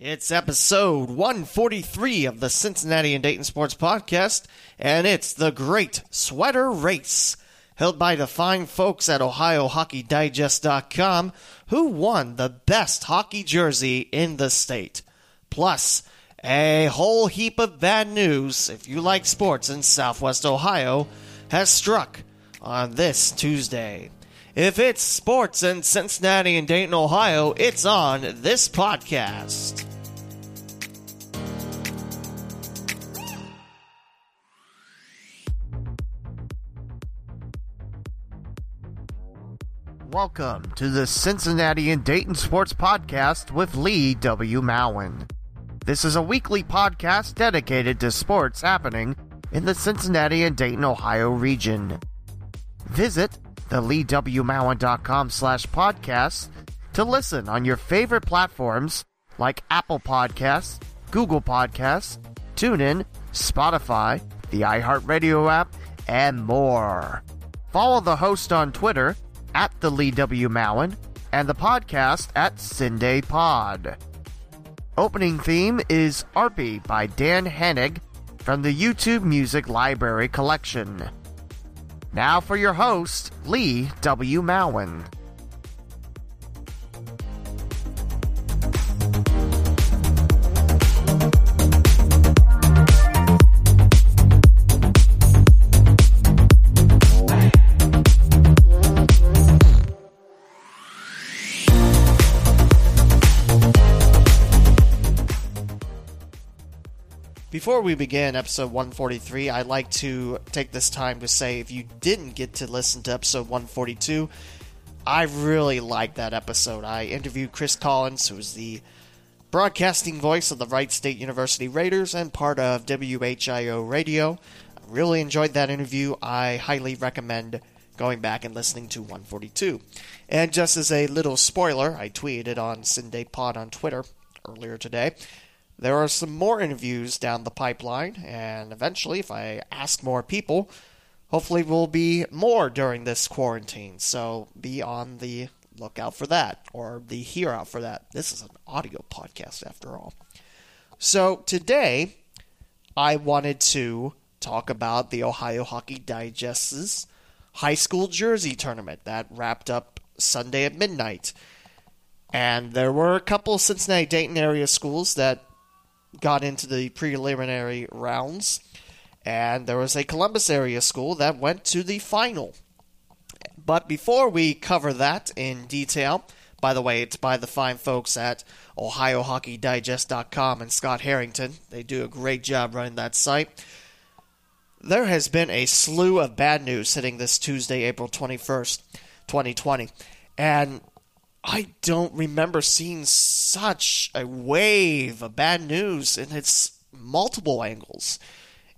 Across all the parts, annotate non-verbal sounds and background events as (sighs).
It's episode 143 of the Cincinnati and Dayton Sports Podcast, and it's the Great Sweater Race, held by the fine folks at OhioHockeyDigest.com, who won the best hockey jersey in the state. Plus, a whole heap of bad news, if you like sports in Southwest Ohio, has struck on this Tuesday. If it's sports in Cincinnati and Dayton, Ohio, it's on this podcast. Welcome to the Cincinnati and Dayton Sports Podcast with Lee W. Mowen. This is a weekly podcast dedicated to sports happening in the Cincinnati and Dayton, Ohio region. Visit theleewmowen.com slash podcast to listen on your favorite platforms like Apple Podcasts, Google Podcasts, TuneIn, Spotify, the iHeartRadio app, and more. Follow the host on Twitter at the Lee W. And the podcast at Cinday Pod. Opening theme is Arpy by Dan Henig from the YouTube Music Library Collection. Now for your host, Lee W. Mowen. Before we begin episode 143, I'd like to take this time to say if you didn't get to listen to episode 142, I really liked that episode. I interviewed Chris Collins, who is the broadcasting voice of the Wright State University Raiders and part of WHIO Radio. I really enjoyed that interview. I highly recommend going back and listening to 142. And just as a little spoiler, I tweeted on Cinday Pod on Twitter earlier today there are some more interviews down the pipeline, and eventually, if I ask more people, hopefully we'll be more during this quarantine. So be on the lookout for that, or the hear out for that. This is an audio podcast after all. So today, I wanted to talk about the Ohio Hockey Digest's high school jersey tournament that wrapped up Sunday at midnight. And there were a couple Cincinnati Dayton area schools that got into the preliminary rounds, and there was a Columbus area school that went to the final. But before we cover that in detail, by the way, it's by the fine folks at OhioHockeyDigest.com and Scott Harrington. They do a great job running that site. There has been a slew of bad news hitting this Tuesday, April 21st, 2020. And I don't remember seeing such a wave of bad news in its multiple angles.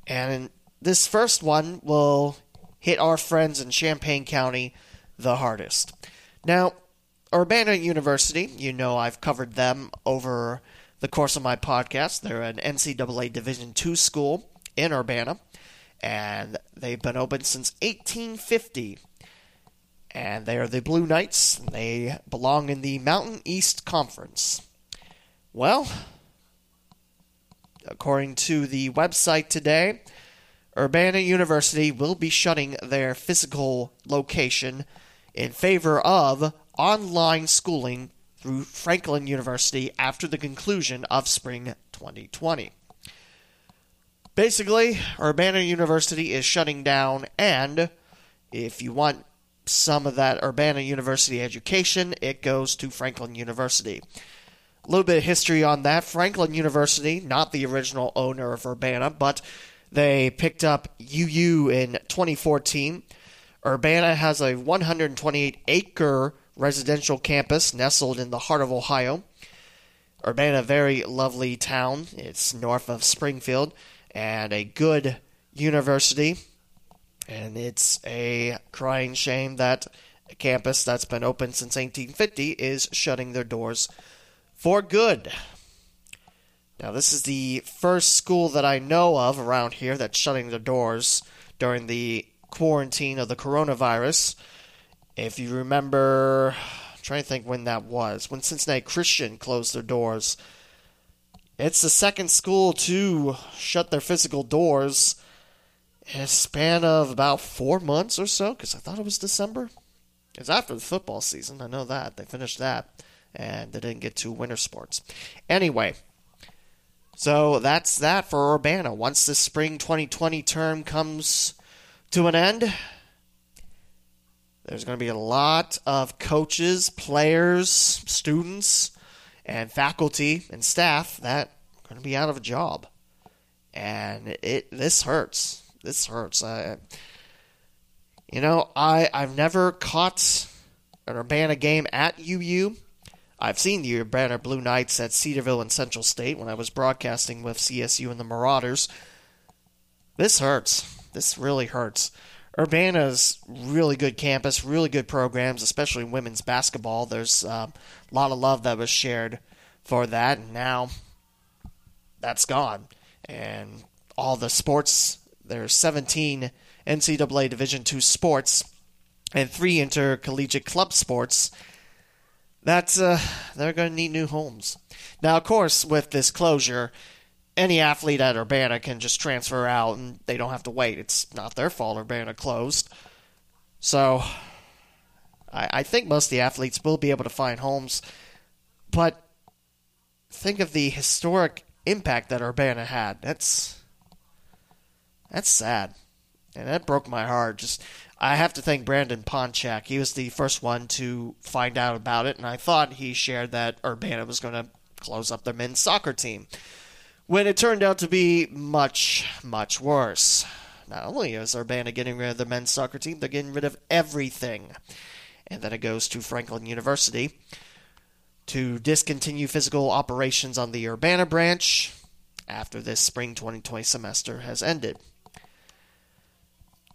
And this first one will hit our friends in Champaign County the hardest. Now, Urbana University, you know I've covered them over the course of my podcast. They're an NCAA Division II school in Urbana, and they've been open since 1850 and they are the Blue Knights. and They belong in the Mountain East Conference. Well, according to the website today, Urbana University will be shutting their physical location in favor of online schooling through Franklin University after the conclusion of spring 2020. Basically, Urbana University is shutting down, and if you want some of that Urbana University education, it goes to Franklin University. A little bit of history on that. Franklin University, not the original owner of Urbana, but they picked up UU in 2014. Urbana has a 128 acre residential campus nestled in the heart of Ohio. Urbana, very lovely town. It's north of Springfield and a good university. And it's a crying shame that a campus that's been open since 1850 is shutting their doors for good. Now, this is the first school that I know of around here that's shutting their doors during the quarantine of the coronavirus. If you remember, I'm trying to think when that was, when Cincinnati Christian closed their doors It's the second school to shut their physical doors in a span of about four months or so, because I thought it was December. It's after the football season. I know that. They finished that, and they didn't get to winter sports. Anyway, so that's that for Urbana. Once the spring 2020 term comes to an end, there's going to be a lot of coaches, players, students, and faculty and staff that are going to be out of a job. And it this hurts. This hurts. I, you know, I I've never caught an Urbana game at UU. I've seen the Urbana Blue Knights at Cedarville and Central State when I was broadcasting with CSU and the Marauders. This hurts. This really hurts. Urbana's really good campus, really good programs, especially women's basketball. There's uh, a lot of love that was shared for that, and now that's gone. And all the sports, there's 17 NCAA Division II sports and three intercollegiate club sports that's uh, they're going to need new homes. Now, of course, with this closure, any athlete at Urbana can just transfer out and they don't have to wait. It's not their fault Urbana closed. So, I, I think most of the athletes will be able to find homes. But think of the historic impact that Urbana had. That's that's sad, and that broke my heart. Just I have to thank Brandon Ponchak. He was the first one to find out about it, and I thought he shared that Urbana was going to close up their men's soccer team. When it turned out to be much, much worse. Not only is Urbana getting rid of the men's soccer team, they're getting rid of everything. And then it goes to Franklin University to discontinue physical operations on the Urbana branch after this spring 2020 semester has ended.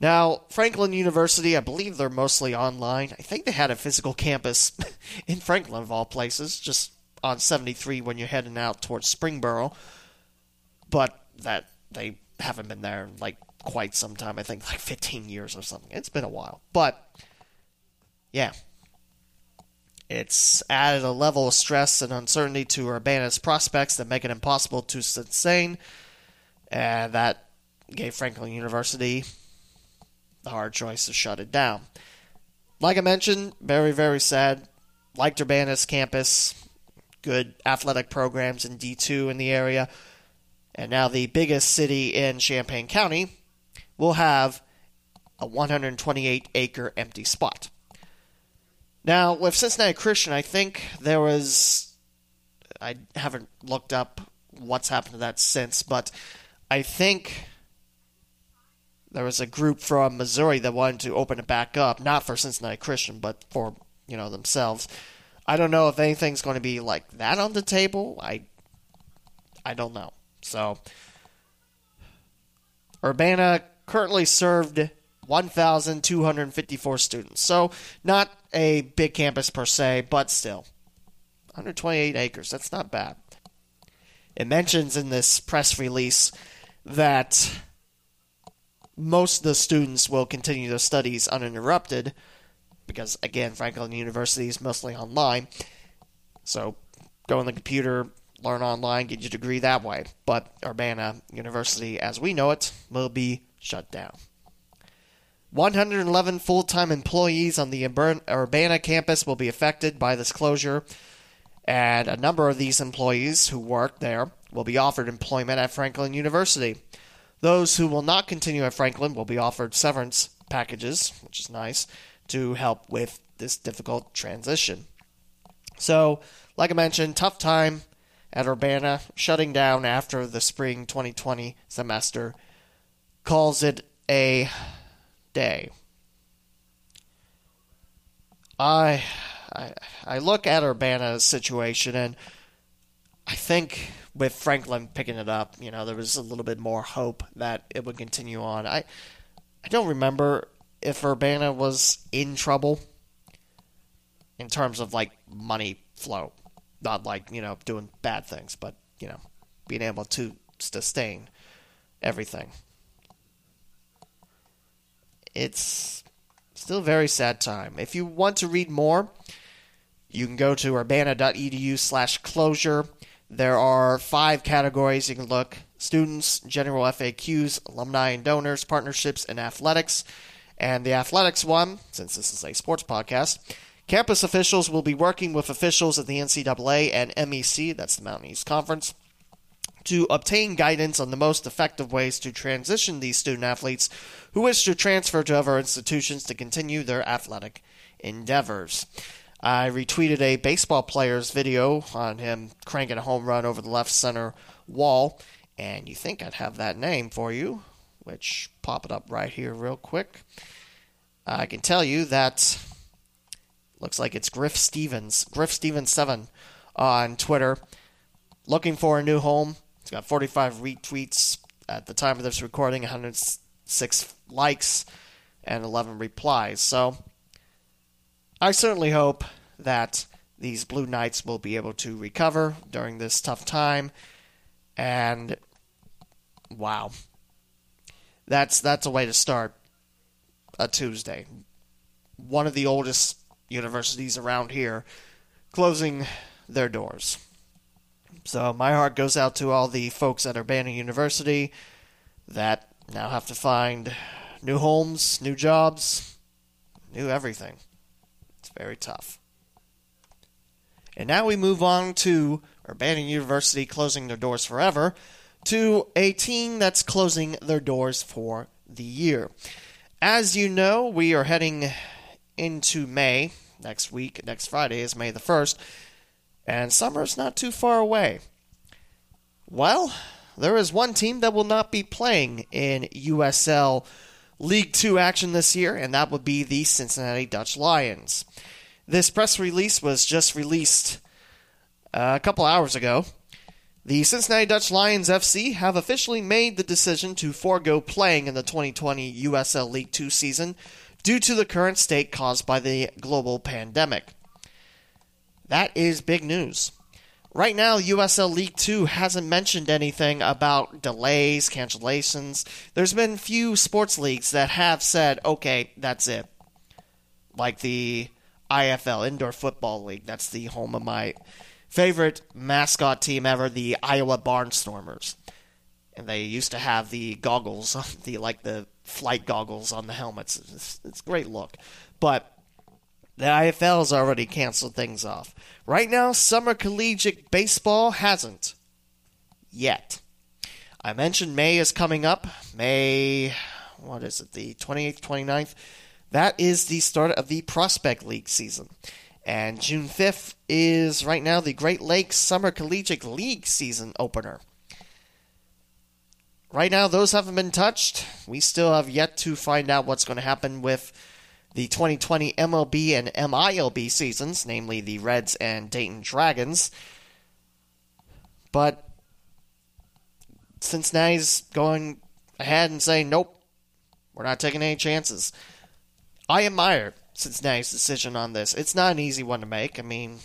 Now, Franklin University, I believe they're mostly online. I think they had a physical campus (laughs) in Franklin, of all places, just on 73 when you're heading out towards Springboro. But that they haven't been there like quite some time. I think like 15 years or something. It's been a while. But yeah, it's added a level of stress and uncertainty to Urbana's prospects that make it impossible to sustain. And that gave Franklin University the hard choice to shut it down. Like I mentioned, very, very sad. Liked Urbana's campus, good athletic programs in D2 in the area. And now the biggest city in Champaign County will have a 128 acre empty spot. Now, with Cincinnati Christian, I think there was. I haven't looked up what's happened to that since, but I think there was a group from Missouri that wanted to open it back up, not for Cincinnati Christian, but for you know themselves. I don't know if anything's going to be like that on the table. I I don't know. So Urbana currently served 1,254 students. So not a big campus per se, but still 128 acres. That's not bad. It mentions in this press release that most of the students will continue their studies uninterrupted because, again, Franklin University is mostly online. So go on the computer, learn online, get your degree that way. But Urbana University, as we know it, will be shut down. 111 full time employees on the Urbana campus will be affected by this closure, and a number of these employees who work there will be offered employment at Franklin University. Those who will not continue at Franklin will be offered severance packages, which is nice, to help with this difficult transition. So, like I mentioned, tough time at Urbana, shutting down after the spring 2020 semester, calls it a day. I, I, I look at Urbana's situation and I think with Franklin picking it up, you know, there was a little bit more hope that it would continue on. I I don't remember if Urbana was in trouble in terms of like money flow. Not like, you know, doing bad things, but, you know, being able to sustain everything. It's still a very sad time. If you want to read more, you can go to urbana.edu slash closure There are five categories you can look students, general FAQs, alumni and donors, partnerships, and athletics. And the athletics one, since this is a sports podcast, campus officials will be working with officials at the NCAA and MEC, that's the Mountain East Conference, to obtain guidance on the most effective ways to transition these student athletes who wish to transfer to other institutions to continue their athletic endeavors. I retweeted a baseball player's video on him cranking a home run over the left center wall, and you think I'd have that name for you, which pop it up right here real quick. I can tell you that looks like it's Griff Stevens, Griff Stevens seven on Twitter, looking for a new home. It's got 45 retweets at the time of this recording, 106 likes, and 11 replies. So I certainly hope that these Blue Knights will be able to recover during this tough time. And wow, that's that's a way to start a Tuesday. One of the oldest universities around here closing their doors. So my heart goes out to all the folks at Urbana University that now have to find new homes, new jobs, new everything. Very tough. And now we move on to Urbana University closing their doors forever to a team that's closing their doors for the year. As you know, we are heading into May next week. Next Friday is May the 1st, and summer is not too far away. Well, there is one team that will not be playing in USL League Two action this year, and that would be the Cincinnati Dutch Lions. This press release was just released uh, a couple hours ago. The Cincinnati Dutch Lions FC have officially made the decision to forego playing in the 2020 USL League Two season due to the current state caused by the global pandemic. That is big news. Right now, USL League 2 hasn't mentioned anything about delays, cancellations. There's been few sports leagues that have said, okay, that's it. Like the IFL, Indoor Football League. That's the home of my favorite mascot team ever, the Iowa Barnstormers. And they used to have the goggles, (laughs) the like the flight goggles on the helmets. It's, it's a great look. But the IFL has already canceled things off. Right now, summer collegiate baseball hasn't. Yet. I mentioned May is coming up. May, what is it, the 28th, 29th? That is the start of the Prospect League season. And June 5th is right now the Great Lakes Summer Collegiate League season opener. Right now, those haven't been touched. We still have yet to find out what's going to happen with the 2020 MLB and MILB seasons, namely the Reds and Dayton Dragons. But Cincinnati's going ahead and saying, nope, we're not taking any chances. I admire Cincinnati's decision on this. It's not an easy one to make. I mean,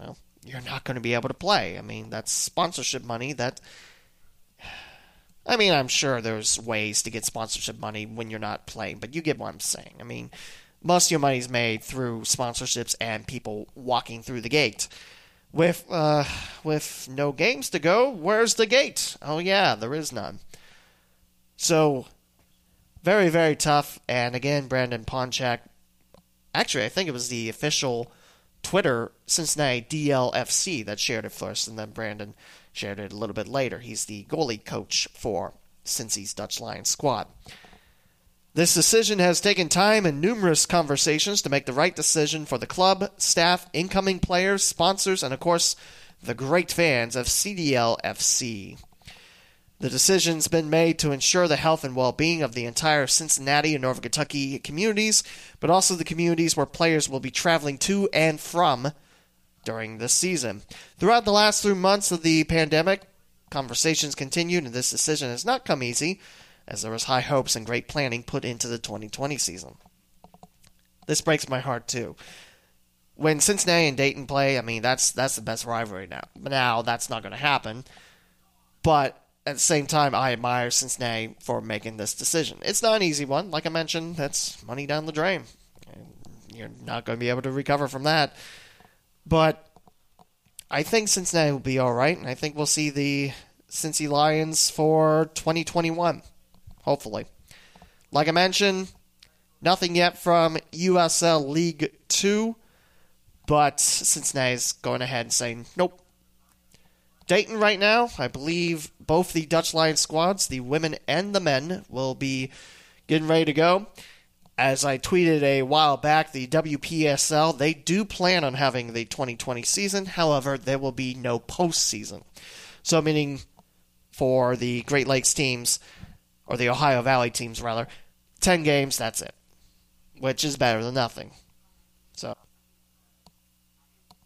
you know, you're not going to be able to play. I mean, that's sponsorship money that. (sighs) I mean, I'm sure there's ways to get sponsorship money when you're not playing, but you get what I'm saying. I mean, most of your money is made through sponsorships and people walking through the gate. With uh, with no games to go, where's the gate? Oh yeah, there is none. So very, very tough. And again, Brandon Ponchak. Actually, I think it was the official Twitter Cincinnati DLFC that shared it first, and then Brandon shared it a little bit later. He's the goalie coach for Cincy's Dutch Lions squad. This decision has taken time and numerous conversations to make the right decision for the club, staff, incoming players, sponsors, and of course, the great fans of CDLFC. The decision's been made to ensure the health and well being of the entire Cincinnati and Northern Kentucky communities, but also the communities where players will be traveling to and from during this season. Throughout the last three months of the pandemic, conversations continued, and this decision has not come easy, as there was high hopes and great planning put into the 2020 season. This breaks my heart too. When Cincinnati and Dayton play, I mean that's that's the best rivalry now. Now that's not going to happen, but at the same time, I admire Cincinnati for making this decision. It's not an easy one. Like I mentioned, that's money down the drain. You're not going to be able to recover from that. But I think Cincinnati will be all right, and I think we'll see the Cincy Lions for 2021, hopefully. Like I mentioned, nothing yet from USL League Two, but Cincinnati's going ahead and saying nope. Dayton right now, I believe both the Dutch Lions squads, the women and the men, will be getting ready to go. As I tweeted a while back, the WPSL, they do plan on having the 2020 season. However, there will be no postseason. So, meaning for the Great Lakes teams, or the Ohio Valley teams, rather, 10 games, that's it. Which is better than nothing. So,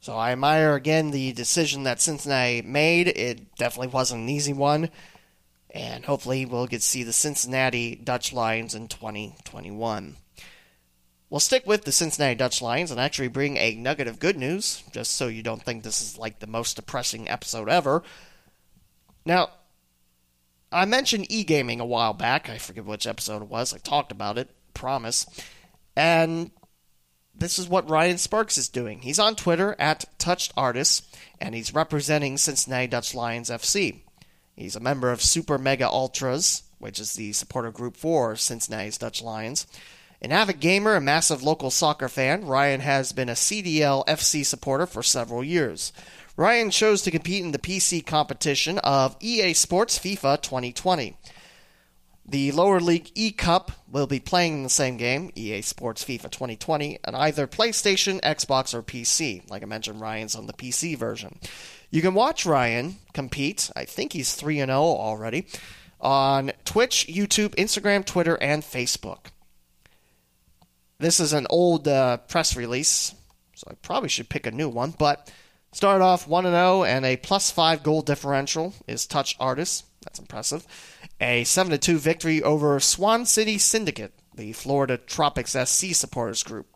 so I admire again the decision that Cincinnati made. It definitely wasn't an easy one. And hopefully we'll get to see the Cincinnati Dutch Lions in 2021. We'll stick with the Cincinnati Dutch Lions and actually bring a nugget of good news, just so you don't think this is like the most depressing episode ever. Now, I mentioned e gaming a while back. I forget which episode it was. I talked about it, promise. And this is what Ryan Sparks is doing. He's on Twitter at Touched Artists, and he's representing Cincinnati Dutch Lions FC. He's a member of Super Mega Ultras, which is the supporter group for Cincinnati's Dutch Lions. An avid gamer and massive local soccer fan, Ryan has been a CDL FC supporter for several years. Ryan chose to compete in the PC competition of EA Sports FIFA 2020. The lower league E Cup will be playing in the same game, EA Sports FIFA 2020, on either PlayStation, Xbox, or PC. Like I mentioned, Ryan's on the PC version. You can watch Ryan compete. I think he's 3 0 already on Twitch, YouTube, Instagram, Twitter, and Facebook. This is an old uh, press release, so I probably should pick a new one. But started off 1 0 and a plus 5 goal differential is Touch Artists. That's impressive. A 7 2 victory over Swan City Syndicate, the Florida Tropics SC supporters group.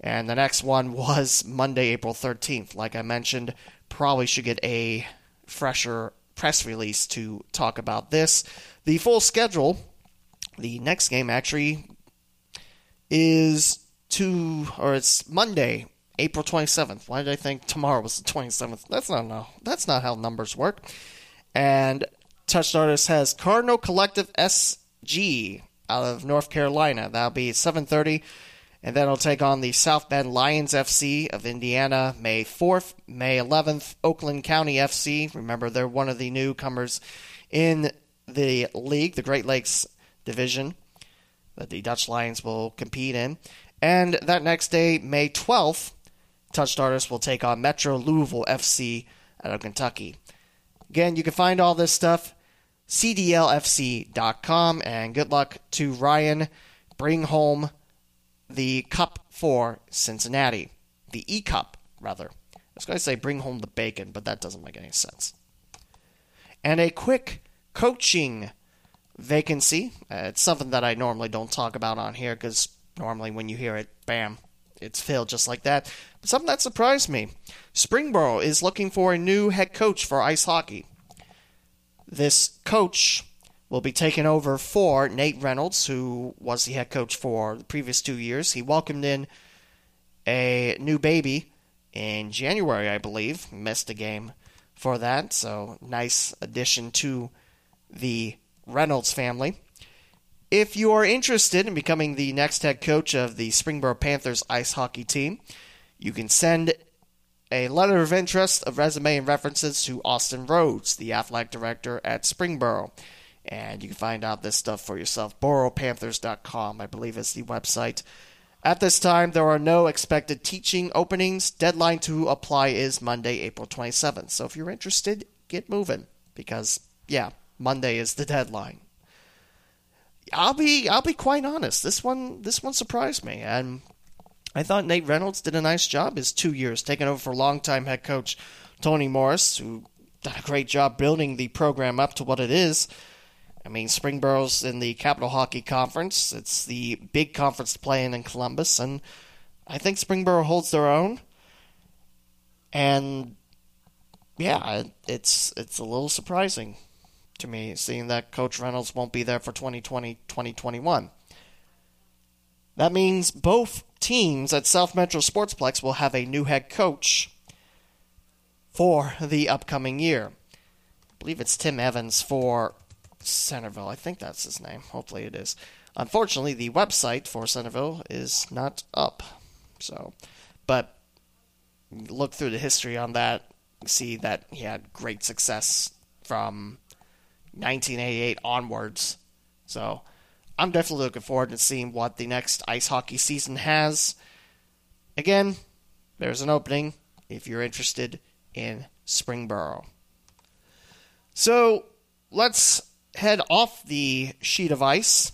And the next one was Monday, April 13th. Like I mentioned, probably should get a fresher press release to talk about this. The full schedule, the next game actually is to, or it's Monday, April 27th. Why did I think tomorrow was the 27th? That's not no, that's not how numbers work. And Touched Artist has Cardinal Collective SG out of North Carolina. That'll be 7:30 and then it'll take on the South Bend Lions FC of Indiana May 4th, May 11th, Oakland County FC. Remember, they're one of the newcomers in the league, the Great Lakes Division, that the Dutch Lions will compete in. And that next day, May 12th, Touched Artists will take on Metro Louisville FC out of Kentucky. Again, you can find all this stuff cdlfc.com and good luck to Ryan. Bring home the Cup for Cincinnati. The E Cup, rather. I was going to say bring home the bacon, but that doesn't make any sense. And a quick coaching vacancy. Uh, it's something that I normally don't talk about on here because normally when you hear it, bam, it's failed just like that. But something that surprised me Springboro is looking for a new head coach for ice hockey. This coach will be taking over for Nate Reynolds, who was the head coach for the previous two years. He welcomed in a new baby in January, I believe. Missed a game for that, so nice addition to the Reynolds family. If you are interested in becoming the next head coach of the Springboro Panthers ice hockey team, you can send a letter of interest, a resume, and references to Austin Rhodes, the athletic director at Springboro. And you can find out this stuff for yourself. BoroPanthers.com, I believe, is the website. At this time, there are no expected teaching openings. Deadline to apply is Monday, April 27th. So if you're interested, get moving because yeah, Monday is the deadline. I'll be I'll be quite honest. This one this one surprised me, and I thought Nate Reynolds did a nice job his two years taking over for longtime head coach Tony Morris, who done a great job building the program up to what it is. I mean, Springboro's in the Capital Hockey Conference. It's the big conference to play in in Columbus, and I think Springboro holds their own. And yeah, it's it's a little surprising to me seeing that Coach Reynolds won't be there for 2020 2021. That means both teams at South Metro Sportsplex will have a new head coach for the upcoming year. I believe it's Tim Evans for Centerville. I think that's his name. Hopefully it is. Unfortunately, the website for Centerville is not up. So, but look through the history on that, see that he had great success from 1988 onwards. So, I'm definitely looking forward to seeing what the next ice hockey season has. Again, there's an opening if you're interested in Springboro. So, let's head off the sheet of ice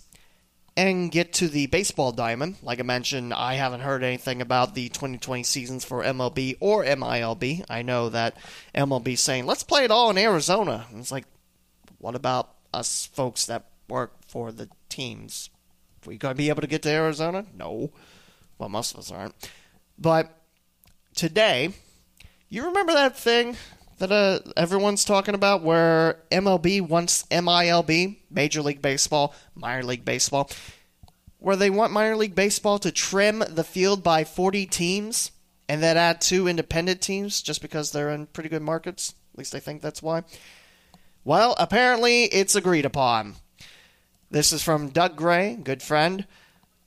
and get to the baseball diamond. Like I mentioned, I haven't heard anything about the 2020 seasons for MLB or MILB. I know that MLB saying, let's play it all in Arizona. And it's like, what about us folks that work for the teams? Are we going to be able to get to Arizona? No. Well, most of us aren't. But today, you remember that thing that uh, everyone's talking about where MLB wants MILB, Major League Baseball, Minor League Baseball, where they want Minor League Baseball to trim the field by 40 teams and then add two independent teams just because they're in pretty good markets. At least I think that's why. Well, apparently it's agreed upon. This is from Doug Gray, good friend,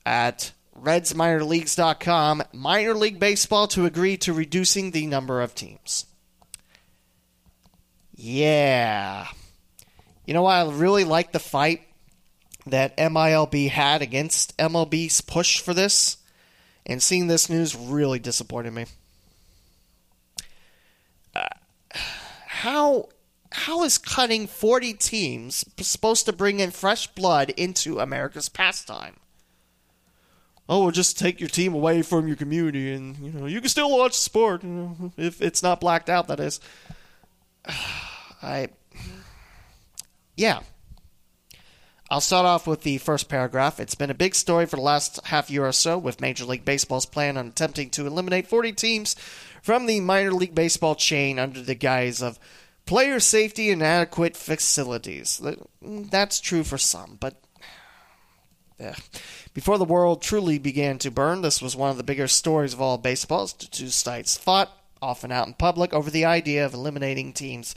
at RedsMinorLeagues.com. Minor League Baseball to agree to reducing the number of teams. Yeah. You know I really like the fight that MILB had against MLB's push for this? And seeing this news really disappointed me. Uh, how how is cutting 40 teams supposed to bring in fresh blood into America's pastime? Oh, well, just take your team away from your community, and you know you can still watch the sport you know, if it's not blacked out. That is. (sighs) I. Yeah. I'll start off with the first paragraph. It's been a big story for the last half year or so, with Major League Baseball's plan on attempting to eliminate 40 teams from the minor league baseball chain under the guise of player safety and adequate facilities. That's true for some, but. Yeah. Before the world truly began to burn, this was one of the bigger stories of all baseball. The two sides fought, often out in public, over the idea of eliminating teams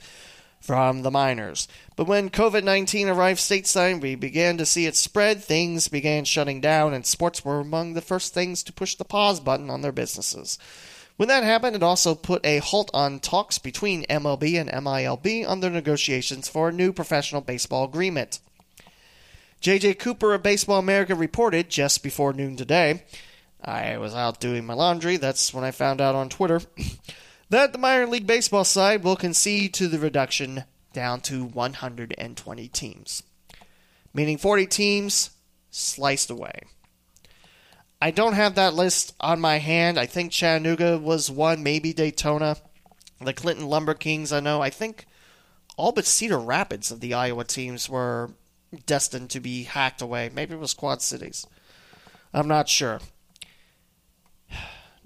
from the minors. But when COVID 19 arrived stateside, we began to see it spread, things began shutting down, and sports were among the first things to push the pause button on their businesses. When that happened, it also put a halt on talks between MLB and MILB on their negotiations for a new professional baseball agreement. JJ Cooper of Baseball America reported just before noon today. I was out doing my laundry, that's when I found out on Twitter. (coughs) that the minor league baseball side will concede to the reduction down to 120 teams, meaning 40 teams sliced away. I don't have that list on my hand. I think Chattanooga was one, maybe Daytona. The Clinton Lumber Kings, I know. I think all but Cedar Rapids of the Iowa teams were destined to be hacked away. Maybe it was Quad Cities. I'm not sure.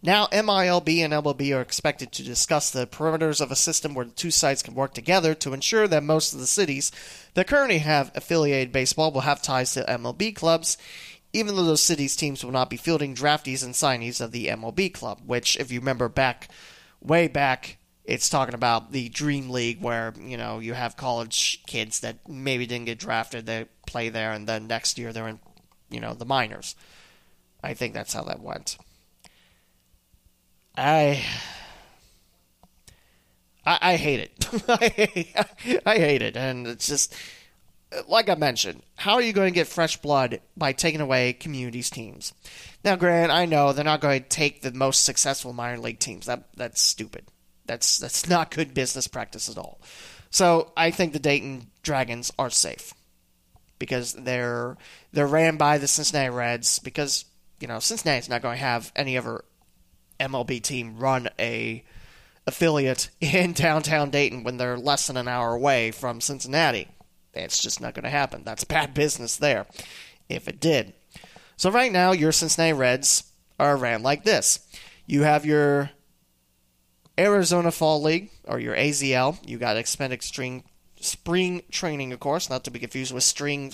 Now, MILB and MLB are expected to discuss the perimeters of a system where the two sides can work together to ensure that most of the cities that currently have affiliated baseball will have ties to MLB clubs, even though those cities' teams will not be fielding draftees and signees of the MLB club, which, if you remember back, way back, it's talking about the Dream League where, you know, you have college kids that maybe didn't get drafted, they play there, and then next year they're in, you know, the minors. I think that's how that went. I I, I hate it. (laughs) I, I hate it, and it's just like I mentioned. How are you going to get fresh blood by taking away communities teams? Now, Grant, I know they're not going to take the most successful minor league teams. That that's stupid. That's that's not good business practice at all. So I think the Dayton Dragons are safe because they're they're ran by the Cincinnati Reds because you know Cincinnati's not going to have any other MLB team run a affiliate (laughs) in downtown Dayton when they're less than an hour away from Cincinnati. It's just not going to happen. That's bad business there. If it did. So right now, your Cincinnati Reds are ran like this. You have your Arizona Fall League, or your AZL. You got expanded string, spring training, of course, not to be confused with string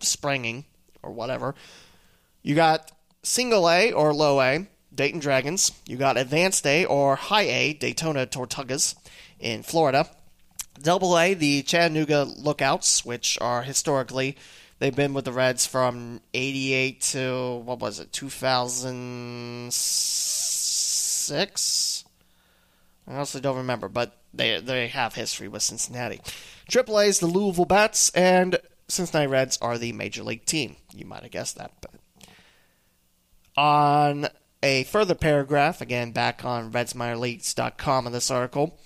springing or whatever. You got single A or low A. Dayton Dragons. You got Advanced A or High A Daytona Tortugas. in Florida. Double A, the Chattanooga Lookouts, which are historically they've been with the Reds from '88 to what was it, 2006? I honestly don't remember, but they they have history with Cincinnati. Triple A is the Louisville Bats, and Cincinnati Reds are the major league team. You might have guessed that. But on a further paragraph, again back on RedsMinorLeagues.com in this article,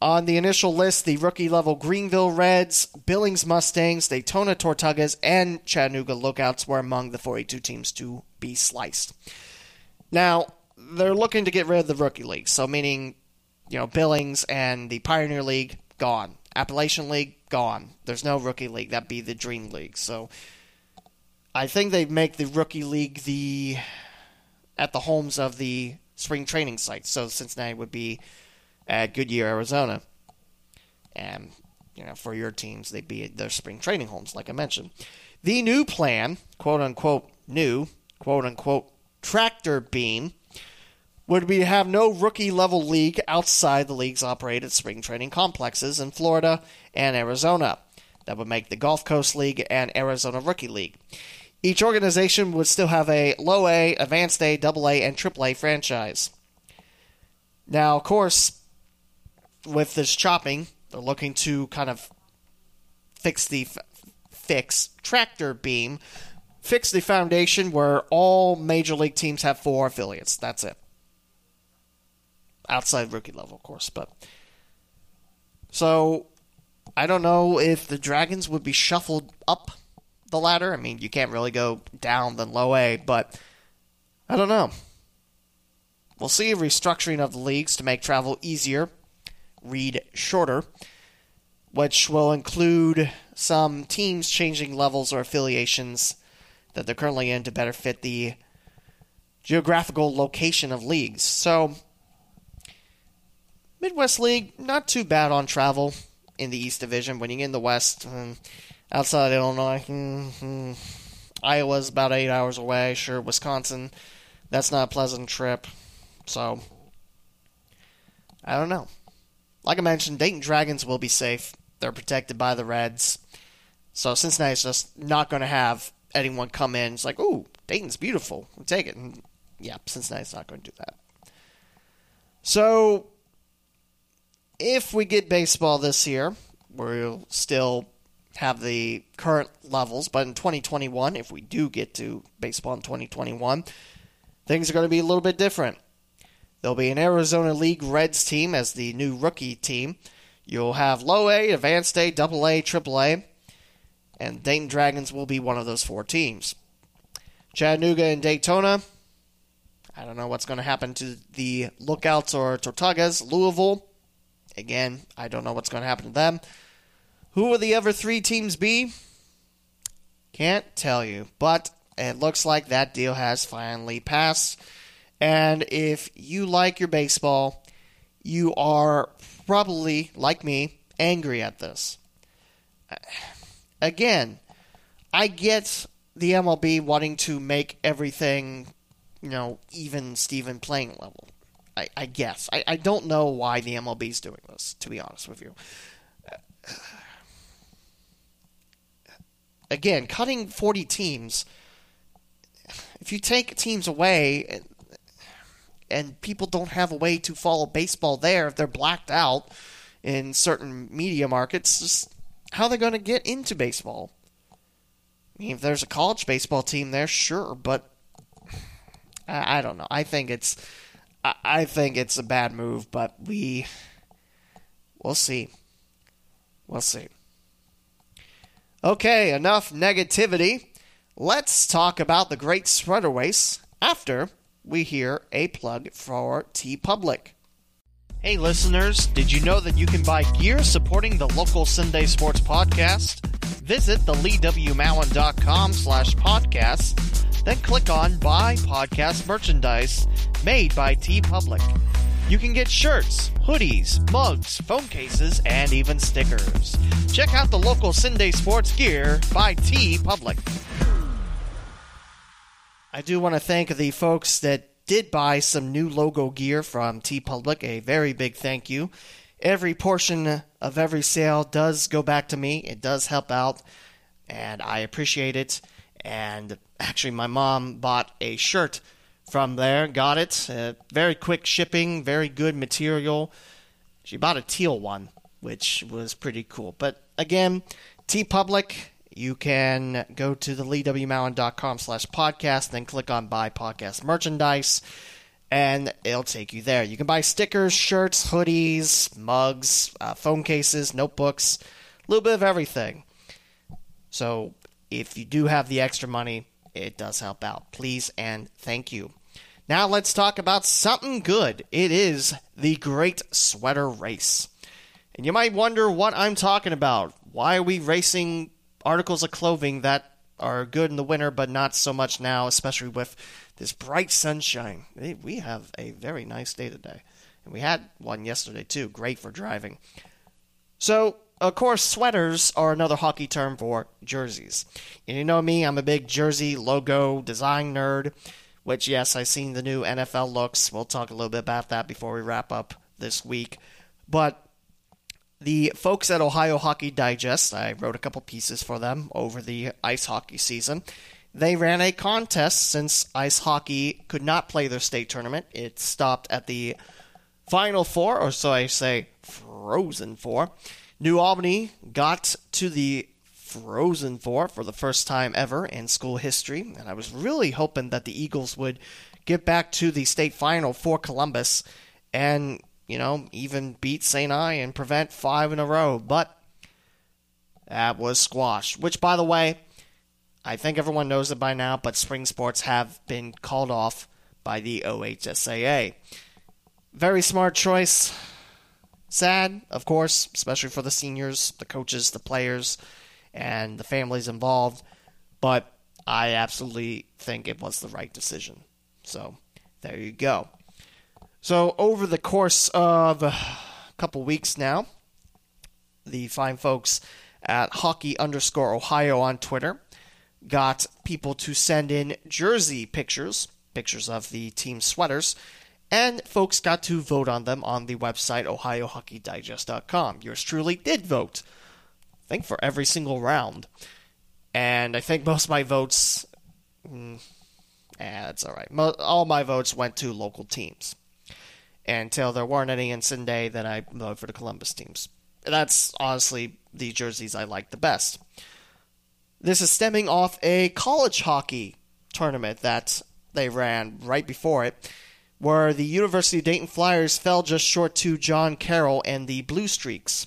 on the initial list, the rookie level Greeneville Reds, Billings Mustangs, Daytona Tortugas, and Chattanooga Lookouts were among the 42 teams to be sliced. Now, they're looking to get rid of the rookie league, so meaning, you know, Billings and the Pioneer League gone, Appalachian League gone. There's no rookie league. That'd be the Dream League. So, I think they make the rookie league the at the homes of the spring training sites. So Cincinnati would be at Goodyear, Arizona, and you know for your teams they'd be at their spring training homes, like I mentioned. The new plan, quote unquote new, quote unquote tractor beam, would be to have no rookie level league outside the league's operated spring training complexes in Florida and Arizona. That would make the Gulf Coast League and Arizona Rookie League. Each organization would still have a low A, advanced A, double A, and triple A franchise. Now, of course, with this chopping, they're looking to kind of fix the f- fix tractor beam, fix the foundation where all major league teams have four affiliates. That's it. Outside rookie level, of course, but so I don't know if the Dragons would be shuffled up the ladder. I mean, you can't really go down than low A, but I don't know. We'll see a restructuring of the leagues to make travel easier, read shorter, which will include some teams changing levels or affiliations that they're currently in to better fit the geographical location of leagues. So, Midwest League, not too bad on travel in the East Division. When you get in the West, um, outside Illinois. Mm-hmm. Iowa's about eight hours away. Sure, Wisconsin, that's not a pleasant trip. So, I don't know. Like I mentioned, Dayton Dragons will be safe. They're protected by the Reds. So Cincinnati's just not going to have anyone come in. It's like, ooh, Dayton's beautiful. We'll take it. And yeah, Cincinnati's not going to do that. So, if we get baseball this year, we'll still have the current levels, but in 2021, if we do get to baseball in 2021, things are going to be a little bit different. There'll be an Arizona League Reds team as the new rookie team. You'll have low A, advanced A, double A, triple A, and Dayton Dragons will be one of those four teams. Chattanooga and Daytona. I don't know what's going to happen to the Lookouts or Tortugas. Louisville. Again, I don't know what's going to happen to them. Who will the other three teams be? Can't tell you, but it looks like that deal has finally passed. And if you like your baseball, you are probably, like me, angry at this. Again, I get the MLB wanting to make everything, you know, even Steven playing level. I, I guess. I, I don't know why the MLB is doing this, to be honest with you again, cutting 40 teams, if you take teams away and, people don't have a way to follow baseball there, if they're blacked out in certain media markets, just how are they going to get into baseball? I mean, if there's a college baseball team there, sure, but I, I don't know. I think it's I, I think it's a bad move, but we we'll see. We'll see. Okay, enough negativity. Let's talk about the Great Sweater Race after we hear a plug for TeePublic. Hey listeners, did you know that you can buy gear supporting the local Cinday Sports Podcast? Visit theleewmowen.com slash podcast, then click on Buy Podcast Merchandise made by TeePublic. You can get shirts, hoodies, mugs, phone cases, and even stickers. Check out the local Cinday Sports gear by TeePublic. I do want to thank the folks that did buy some new logo gear from TeePublic. A very big thank you. every portion of every sale does go back to me. It does help out, and I appreciate it. And actually, my mom bought a shirt from there, got it. Uh, very quick shipping, very good material. She bought a teal one, which was pretty cool. But again, TeePublic, you can go to the leewmountain.com slash podcast, then click on buy podcast merchandise, and it'll take you there. You can buy stickers, shirts, hoodies, mugs, uh, phone cases, notebooks, a little bit of everything. So if you do have the extra money, it does help out. Please and thank you. Now let's talk about something good. It is the Great Sweater Race. And you might wonder what I'm talking about. Why are we racing articles of clothing that are good in the winter but not so much now, especially with this bright sunshine? We have a very nice day today. And we had one yesterday too. Great for driving. So, of course, sweaters are another hockey term for jerseys. And you know me, I'm a big jersey logo design nerd, which, yes, I've seen the new NFL looks. We'll talk a little bit about that before we wrap up this week. But the folks at Ohio Hockey Digest, I wrote a couple pieces for them over the ice hockey season. They ran a contest since ice hockey could not play their state tournament. It stopped at the Final Four, or so I say, Frozen Four. New Albany got to the Frozen Four for the first time ever in school history, and I was really hoping that the Eagles would get back to the state final for Columbus and, you know, even beat St. I and prevent five in a row, but that was squashed. Which, by the way, I think everyone knows it by now, but spring sports have been called off by the OHSAA. Very smart choice. Sad, of course, especially for the seniors, the coaches, the players, and the families involved. But I absolutely think it was the right decision. So there you go. So over the course of a couple weeks now, the fine folks at hockey underscore Ohio on Twitter got people to send in jersey pictures, pictures of the team sweaters, and folks got to vote on them on the website ohiohockeydigest.com. Yours truly did vote. I think for every single round. And I think most of my votes. Mm, eh, that's alright. Mo- all my votes went to local teams. Until there weren't any in Cinday, then I voted for the Columbus teams. That's honestly the jerseys I like the best. This is stemming off a college hockey tournament that they ran right before it where the University of Dayton Flyers fell just short to John Carroll and the Blue Streaks.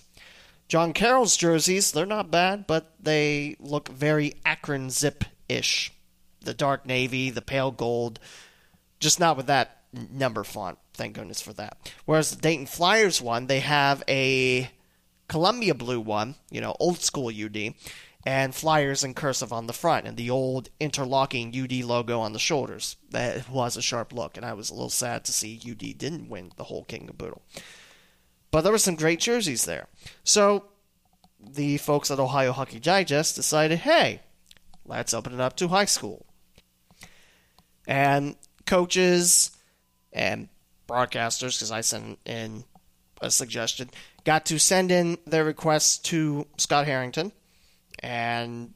John Carroll's jerseys, they're not bad, but they look very Akron zip ish. The dark navy, the pale gold, just not with that number font. Thank goodness for that. Whereas the Dayton Flyers one, they have a Columbia blue one, you know, old school UD, and flyers in cursive on the front and the old interlocking UD logo on the shoulders. That was a sharp look, and I was a little sad to see UD didn't win the whole King of Boodle. But there were some great jerseys there. So the folks at Ohio Hockey Digest decided, hey, let's open it up to high school. And coaches and broadcasters, because I sent in a suggestion, got to send in their requests to Scott Harrington and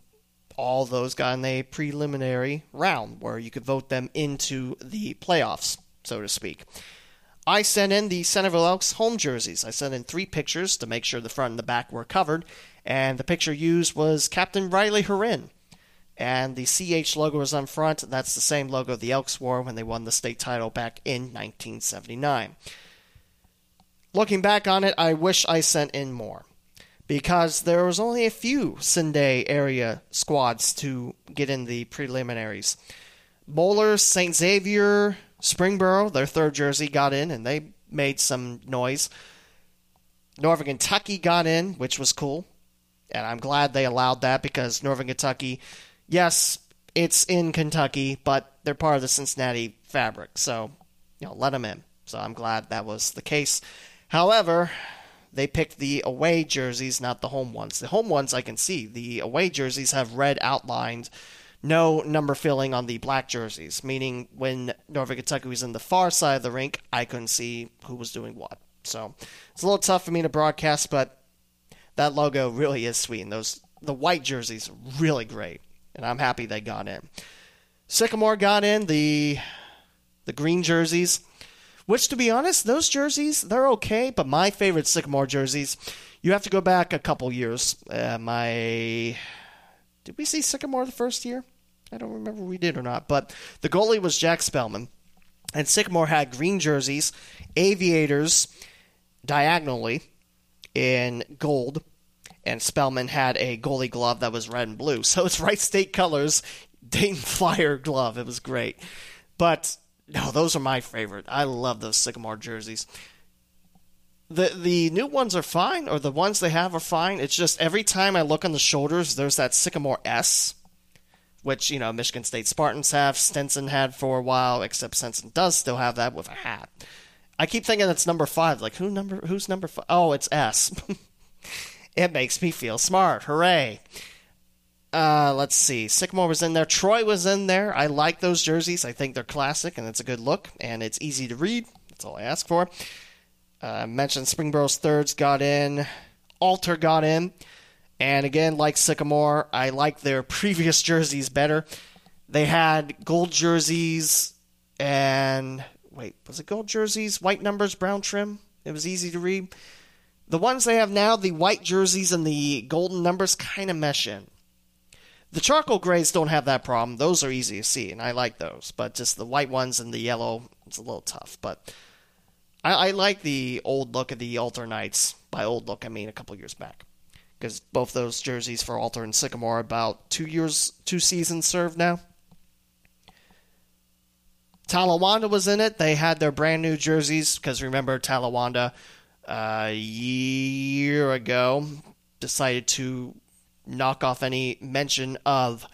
all those got in a preliminary round where you could vote them into the playoffs, so to speak. I sent in the Centerville Elks home jerseys. I sent in three pictures to make sure the front and the back were covered, and the picture used was Captain Riley Hurin. And the CH logo is on front. That's the same logo the Elks wore when they won the state title back in 1979. Looking back on it, I wish I sent in more because there was only a few Cinday area squads to get in the preliminaries. Moeller, St. Xavier, Springboro, their third jersey, got in and they made some noise. Northern Kentucky got in, which was cool. And I'm glad they allowed that because Northern Kentucky, yes, it's in Kentucky, but they're part of the Cincinnati fabric. So, you know, let them in. So I'm glad that was the case. However, they picked the away jerseys, not the home ones. The home ones I can see. The away jerseys have red outlines, no number filling on the black jerseys, meaning when Northern Kentucky was in the far side of the rink, I couldn't see who was doing what. So it's a little tough for me to broadcast, but that logo really is sweet. And those the white jerseys really great, and I'm happy they got in. Sycamore got in the the green jerseys, which to be honest, those jerseys they're okay, but my favorite Sycamore jerseys, you have to go back a couple years. Uh, my did we see Sycamore the first year? I don't remember we did or not, but the goalie was Jack Spellman, and Sycamore had green jerseys, aviators diagonally in gold, and Spellman had a goalie glove that was red and blue. (laughs) So it's Wright State colors, Dayton Flyer glove. It was great. But no, those are my favorite. I love those Sycamore jerseys. The the new ones are fine, or the ones they have are fine. It's just every time I look on the shoulders, there's that Sycamore S, which you know Michigan State Spartans have, Stenson had for a while, except Stenson does still have that with a hat. I keep thinking it's number five. Like who number? Who's number five? Oh, it's S. (laughs) it makes me feel smart. Hooray! Uh, let's see. Sycamore was in there. Troy was in there. I like those jerseys. I think they're classic and it's a good look and it's easy to read. That's all I ask for. Uh, mentioned Springboro's thirds got in. Alter got in. And again, like Sycamore, I like their (laughs) previous jerseys better. They had gold jerseys and wait, was it gold jerseys, white numbers, brown trim? It was easy to read. The ones they have now, the white jerseys and the golden numbers kind of mesh in. The charcoal grays don't have that problem. Those are easy to see, and I like those. But just the white ones and the yellow, it's a little tough. But I, I like the old look of the Alter Knights. By old look, I mean a couple years back. Because both those jerseys for Alter and Sycamore about two years, two seasons served now. Talawanda was in it. They had their brand new jerseys because remember Talawanda a year ago decided to knock off any mention of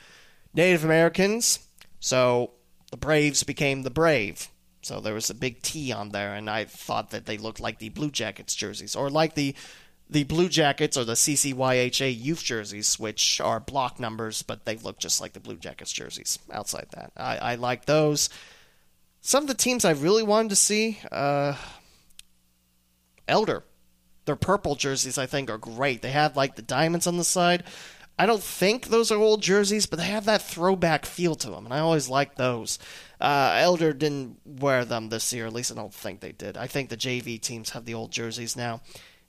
Native Americans. So the Braves became the Brave. So there was a big T on there, and I thought that they looked like the Blue Jackets jerseys, or like the the Blue Jackets or the CCYHA youth jerseys, which are block numbers, but they look just like the Blue Jackets jerseys. Outside that, I, I like those. Some of the teams I really wanted to see, uh, Elder their purple jerseys, I think, are great. They have like the diamonds on the side. I don't think those are old jerseys, but they have that throwback feel to them, and I always like those. Uh, Elder didn't wear them this year, at least I don't think they did. I think the JV teams have the old jerseys now,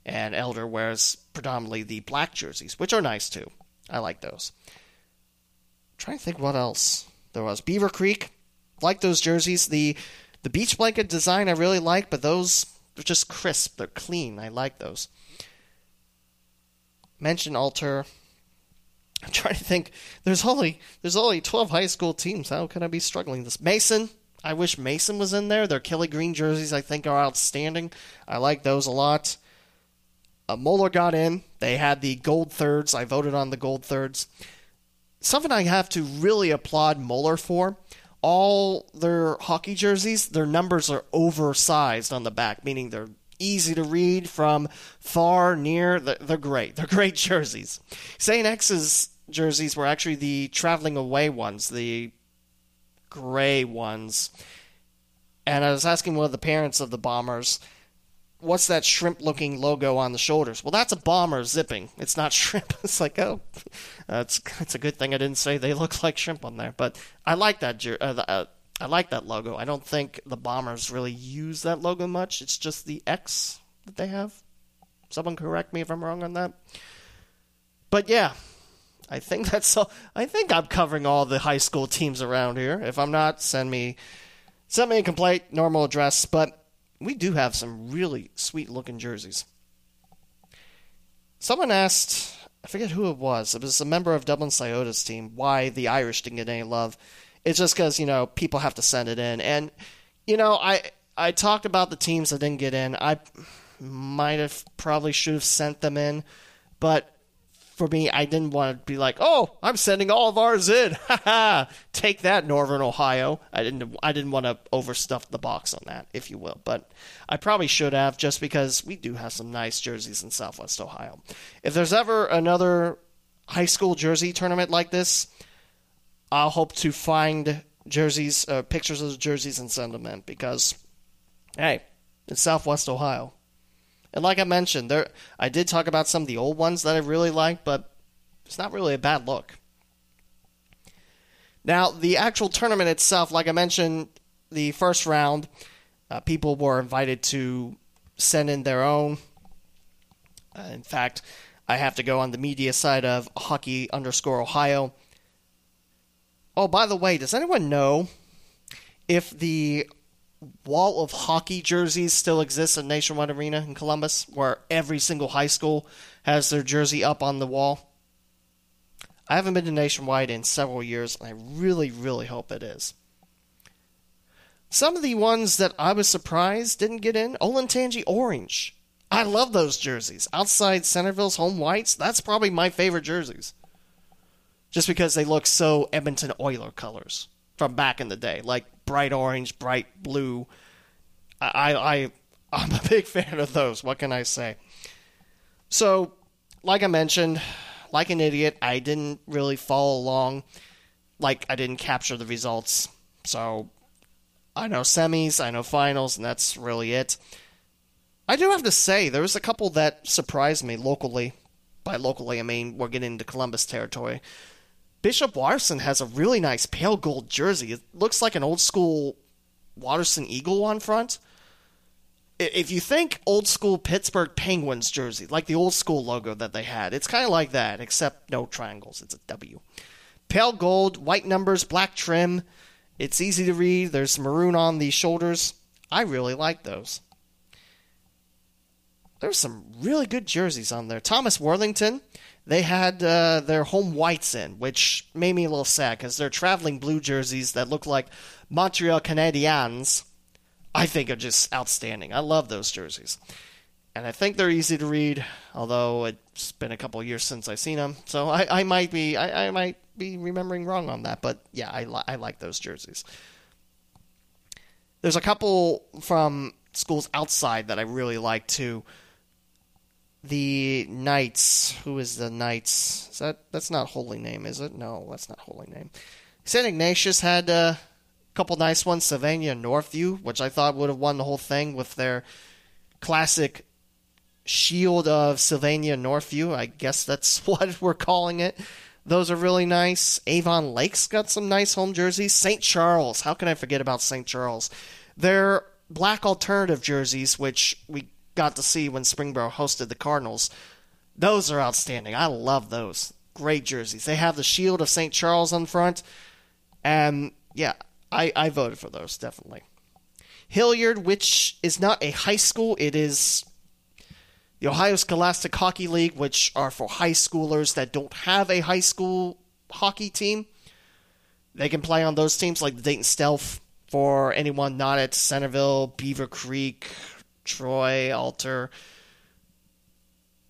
and Elder wears predominantly the black jerseys, which are nice too. I like those. I'm trying to think what else there was. Beavercreek, like those jerseys. The the beach blanket design I really like, but those just crisp. They're clean. I like those. Mention Alter. I'm trying to think. There's only there's only 12 high school teams. How can I be struggling this? Mason. I wish Mason was in there. Their Kelly Green jerseys, I think, are outstanding. I like those a lot. Uh, Moeller got in. They had the gold thirds. I voted on the gold thirds. Something I have to really applaud Moeller for all their hockey jerseys, their numbers are oversized on the back, meaning they're easy to read from far, near. They're great. They're great jerseys. St. X's jerseys were actually the traveling away ones, the gray ones. And I was asking one of the parents of the Bombers what's that shrimp looking logo on the shoulders? Well, that's a bomber zipping. It's not (laughs) shrimp. It's like, oh, that's it's a good thing I didn't say they look like shrimp on there. But I like that. Uh, uh, I like that logo. I don't think the bombers really use that logo much. It's just the X that they have. Someone correct me if I'm wrong on that. But yeah, I think (laughs) that's all. I think I'm covering all the high school teams around here. If I'm not, send me send me a complaint, normal address. But we do have some really sweet looking jerseys. Someone asked, I forget who it was, it was a member of Dublin Scioto's team, why the Irish didn't get any love. It's just because, you know, people have to send it in. And, you know, I I talked about the teams that didn't get in. I might have probably should have sent them in, but for me, I didn't want to be like, "Oh, I'm sending all of ours in." (laughs) Ha ha! Take that, Northern Ohio. I didn't. I didn't want to overstuff the box on that, if you will. But I probably should have, just because we do have some nice jerseys in Southwest Ohio. If there's ever another high school jersey tournament like this, I'll hope to find jerseys, uh, pictures of the jerseys, and send them in because, hey, it's Southwest Ohio. And like I mentioned, there I did talk about some of the old ones that I really liked, but it's not really a bad look. Now, the actual tournament itself, like I mentioned, the first round, uh, people were invited to send in their own. Uh, in fact, I have to go on the media side of hockey underscore Ohio. Oh, by the way, does anyone know if the wall of hockey jerseys still exists at Nationwide Arena in Columbus, where every single high school has their jersey up on the wall? I haven't been to Nationwide in several years, and I really, really hope it is. Some of the ones that I was surprised didn't get in, Olentangy Orange. I love those jerseys. Outside Centerville's home whites, that's probably my favorite jerseys. Just because they look so Edmonton Oiler colors from back in the day, like bright orange, bright blue. I, I, (laughs) I'm a big fan of those. What can I say? So, like I mentioned, like an idiot, I didn't really follow along. Like, I didn't capture the results. So, I know semis, I know finals, and that's really it. I do have to say, there was a couple that surprised me locally. By locally, I mean we're getting into Columbus territory. Bishop Watterson has a really nice pale gold jersey. It looks like an old school Watterson Eagle on front if you think old school Pittsburgh Penguins jersey, like the old school logo that they had, it's kind of like that, except no triangles. It's a W. Pale gold, white numbers, black trim. It's easy to read. There's maroon on the shoulders. I really like those. There's some really good jerseys on there. Thomas Worthington, they had uh, their home whites in, which made me a little sad because they're traveling blue jerseys that look like Montreal Canadiens I think are just outstanding. I love those jerseys. And I think they're easy to read, although it's been a couple years since I've seen them. So I, I might be I, I, might be remembering wrong on that, but yeah, I, li- I like those jerseys. There's a couple from schools outside that I really like too. The Knights. Who is the Knights? Is that that's not Holy Name, is it? No, that's not Holy Name. St. Ignatius had a couple nice ones. Sylvania Northview, which I thought would have won the whole thing with their classic shield of Sylvania Northview. I guess that's (laughs) what we're calling it. Those are really nice. Avon Lake's got some nice home jerseys. St. Charles, how can I forget about St. Charles? Their black alternative jerseys, which we got to see when Springboro hosted the Cardinals, those are outstanding. I love those. Great jerseys. They have the shield of St. Charles on front. And yeah, I, I voted for those, definitely. Hilliard, which is not a high school, it is the Ohio Scholastic Hockey League, which are for high schoolers that don't have a high school hockey team. They can play on those teams like the Dayton Stealth for anyone not at Centerville, Beavercreek, Troy, Alter,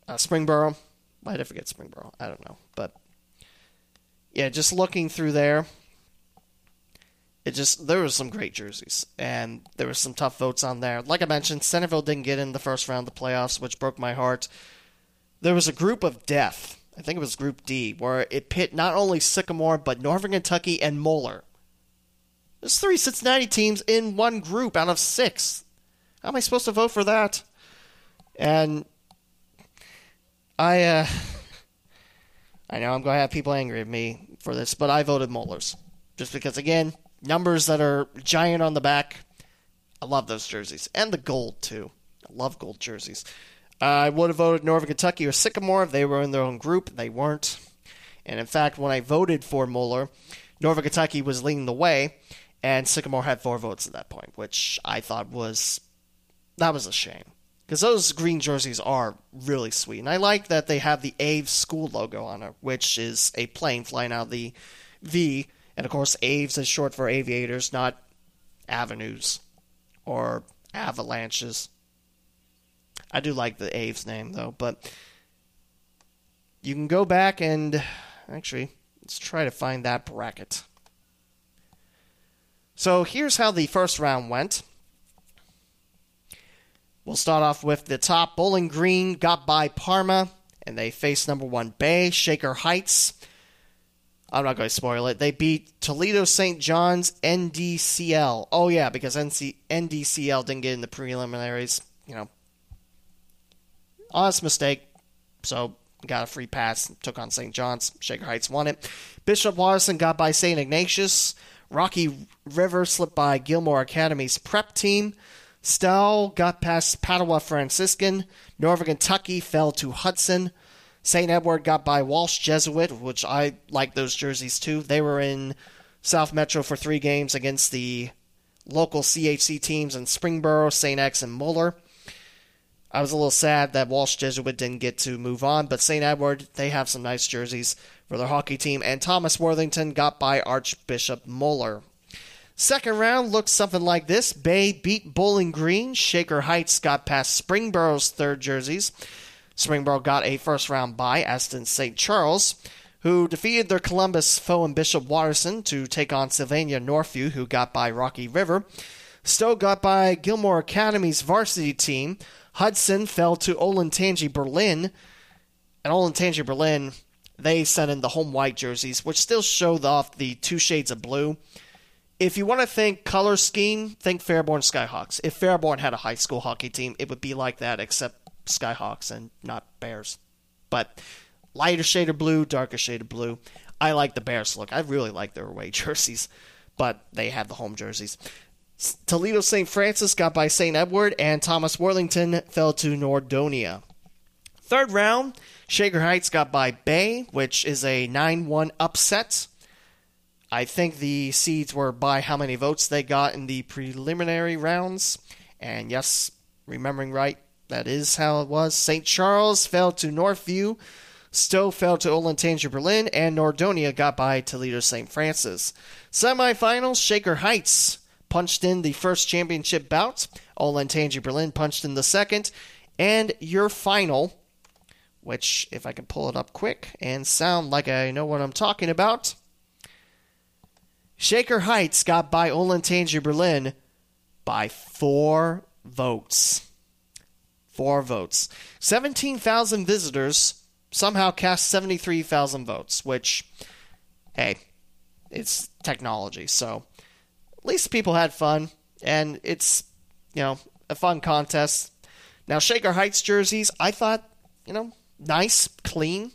uh, Springboro. Why did I forget Springboro? I don't know. But yeah, just looking through there, it just there was some great jerseys and there was some tough votes on there. Like I mentioned, Centerville didn't get in the first round of the playoffs, which broke my heart. There was a group of death. I think it was Group D, where it pit not only Sycamore but Northern Kentucky and Moeller. There's three Cincinnati teams in one group out of six. How am I supposed to vote for that? And I, uh, (laughs) I know I'm going to have people angry at me for this, but I voted Moeller's just because again numbers that are giant on the back. I love those jerseys. And the gold, too. I love gold jerseys. Uh, I would have voted Northern Kentucky or Sycamore if they were in their own group. They weren't. And in fact, when I voted for Moeller, Northern Kentucky was leading the way, and Sycamore had four votes at that point, which I thought was that was a shame because those green jerseys are really sweet, and I like that they have the Aves school logo on it, which is a plane flying out of the V and of course, Aves is short for aviators, not avenues or avalanches. I do like the Aves name, though, but you can go back and actually, let's try to find that bracket. So here's how the first round went. We'll start off with the top. Bowling Green got by Parma, and they face number one Bay. Shaker Heights I'm not going to spoil it. They beat Toledo St. John's NDCL. Oh yeah, because NC, NDCL didn't get in the preliminaries. You know, honest mistake. So got a free pass, took on St. John's. Shaker Heights won it. Bishop Watterson got by St. Ignatius. Rocky River slipped by Gilmour Academy's prep team. Stell got past Padua Franciscan. Northern Kentucky fell to Hudson. St. Edward got by Walsh Jesuit, which I like those jerseys too. They were in South Metro for three games against the local CHC teams in Springboro, St. X, and Moeller. I was a little sad that Walsh Jesuit didn't get to move on, but St. Edward, they have some nice jerseys for their hockey team. And Thomas Worthington got by Archbishop Moeller. Second round looks something like this. Bay beat Bowling Green. Shaker Heights got past Springboro's third jerseys. Springboro got a first round bye, as did St. Charles, who defeated their Columbus foe and Bishop Watterson to take on Sylvania Northview, who got by Rocky River. Stow got by Gilmour Academy's varsity team. Hudson fell to Olentangy Berlin. And Olentangy Berlin, they sent in the home white jerseys, which still showed off the two shades of blue. If you want to think color scheme, think Fairborn Skyhawks. If Fairborn had a high school hockey team, it would be like that, except Skyhawks and not Bears. But lighter shade of blue, darker shade of blue. I like the Bears look. I really like their away (laughs) jerseys, but they have the home jerseys. Toledo St. Francis got by St. Edward, and Thomas Worthington fell to Nordonia. Third round, Shaker Heights got by Bay, which is a 9 1 upset. I think the seeds were by how many votes they got in the preliminary rounds. And yes, remembering right, that is how it was. St. Charles fell to Northview. Stow fell to Olentangy Berlin, and Nordonia got by Toledo St. Francis. Semifinals, Shaker Heights punched in the first championship bout. Olentangy Berlin punched in the second. And your final, which, if I can pull it up quick and sound like I know what I'm talking about, Shaker Heights got by Olentangy Berlin by four votes. Four votes. 17,000 visitors somehow cast 73,000 votes, which, hey, it's technology. So at least people had fun, and it's, you know, a fun contest. Now, Shaker Heights jerseys, I thought, you know, nice, clean,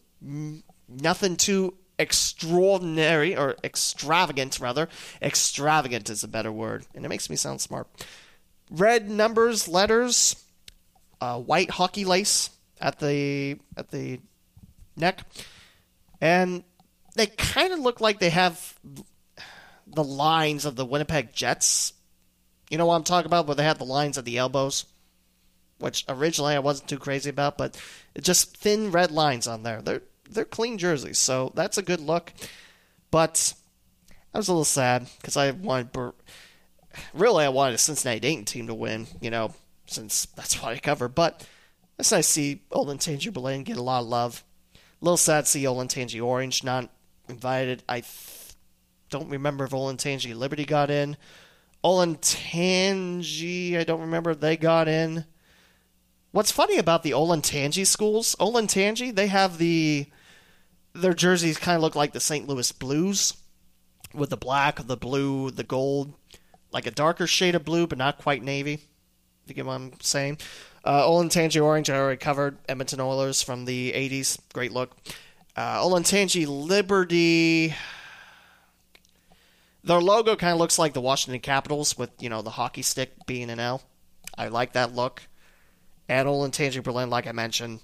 nothing too extraordinary or extravagant, rather. Extravagant is a better word, and it makes me sound smart. Red numbers, letters, uh, white hockey lace at the at the neck, and they kind of look like they have the lines of the Winnipeg Jets. You know what I'm talking about, where they have the lines at the elbows, which originally I wasn't too crazy about, but just thin red lines on there. They're they're clean jerseys, so that's a good look. But I was a little sad because I wanted, really, I wanted a Cincinnati Dayton team to win. You know, since that's what I cover. But it's nice to see Olin Olentangy Berlin get a lot of love. A little sad to see Olentangy Orange not invited. I th- don't remember if Olentangy Liberty got in. Olentangy, I don't remember they got in. What's funny about the Olin Olentangy schools, Olin Olentangy, they have the their jerseys kind of look like the St. Louis Blues with the black, the blue, the gold, like a darker shade of blue, but not quite navy. If you get what I'm saying. Uh, Olentangy Orange, I already covered. Edmonton Oilers from the 80s. Great look. Uh, Olentangy Liberty. Their logo kind of looks like the Washington Capitals with, you know, the hockey stick being an L. I like that look. And Olentangy Berlin, like I mentioned,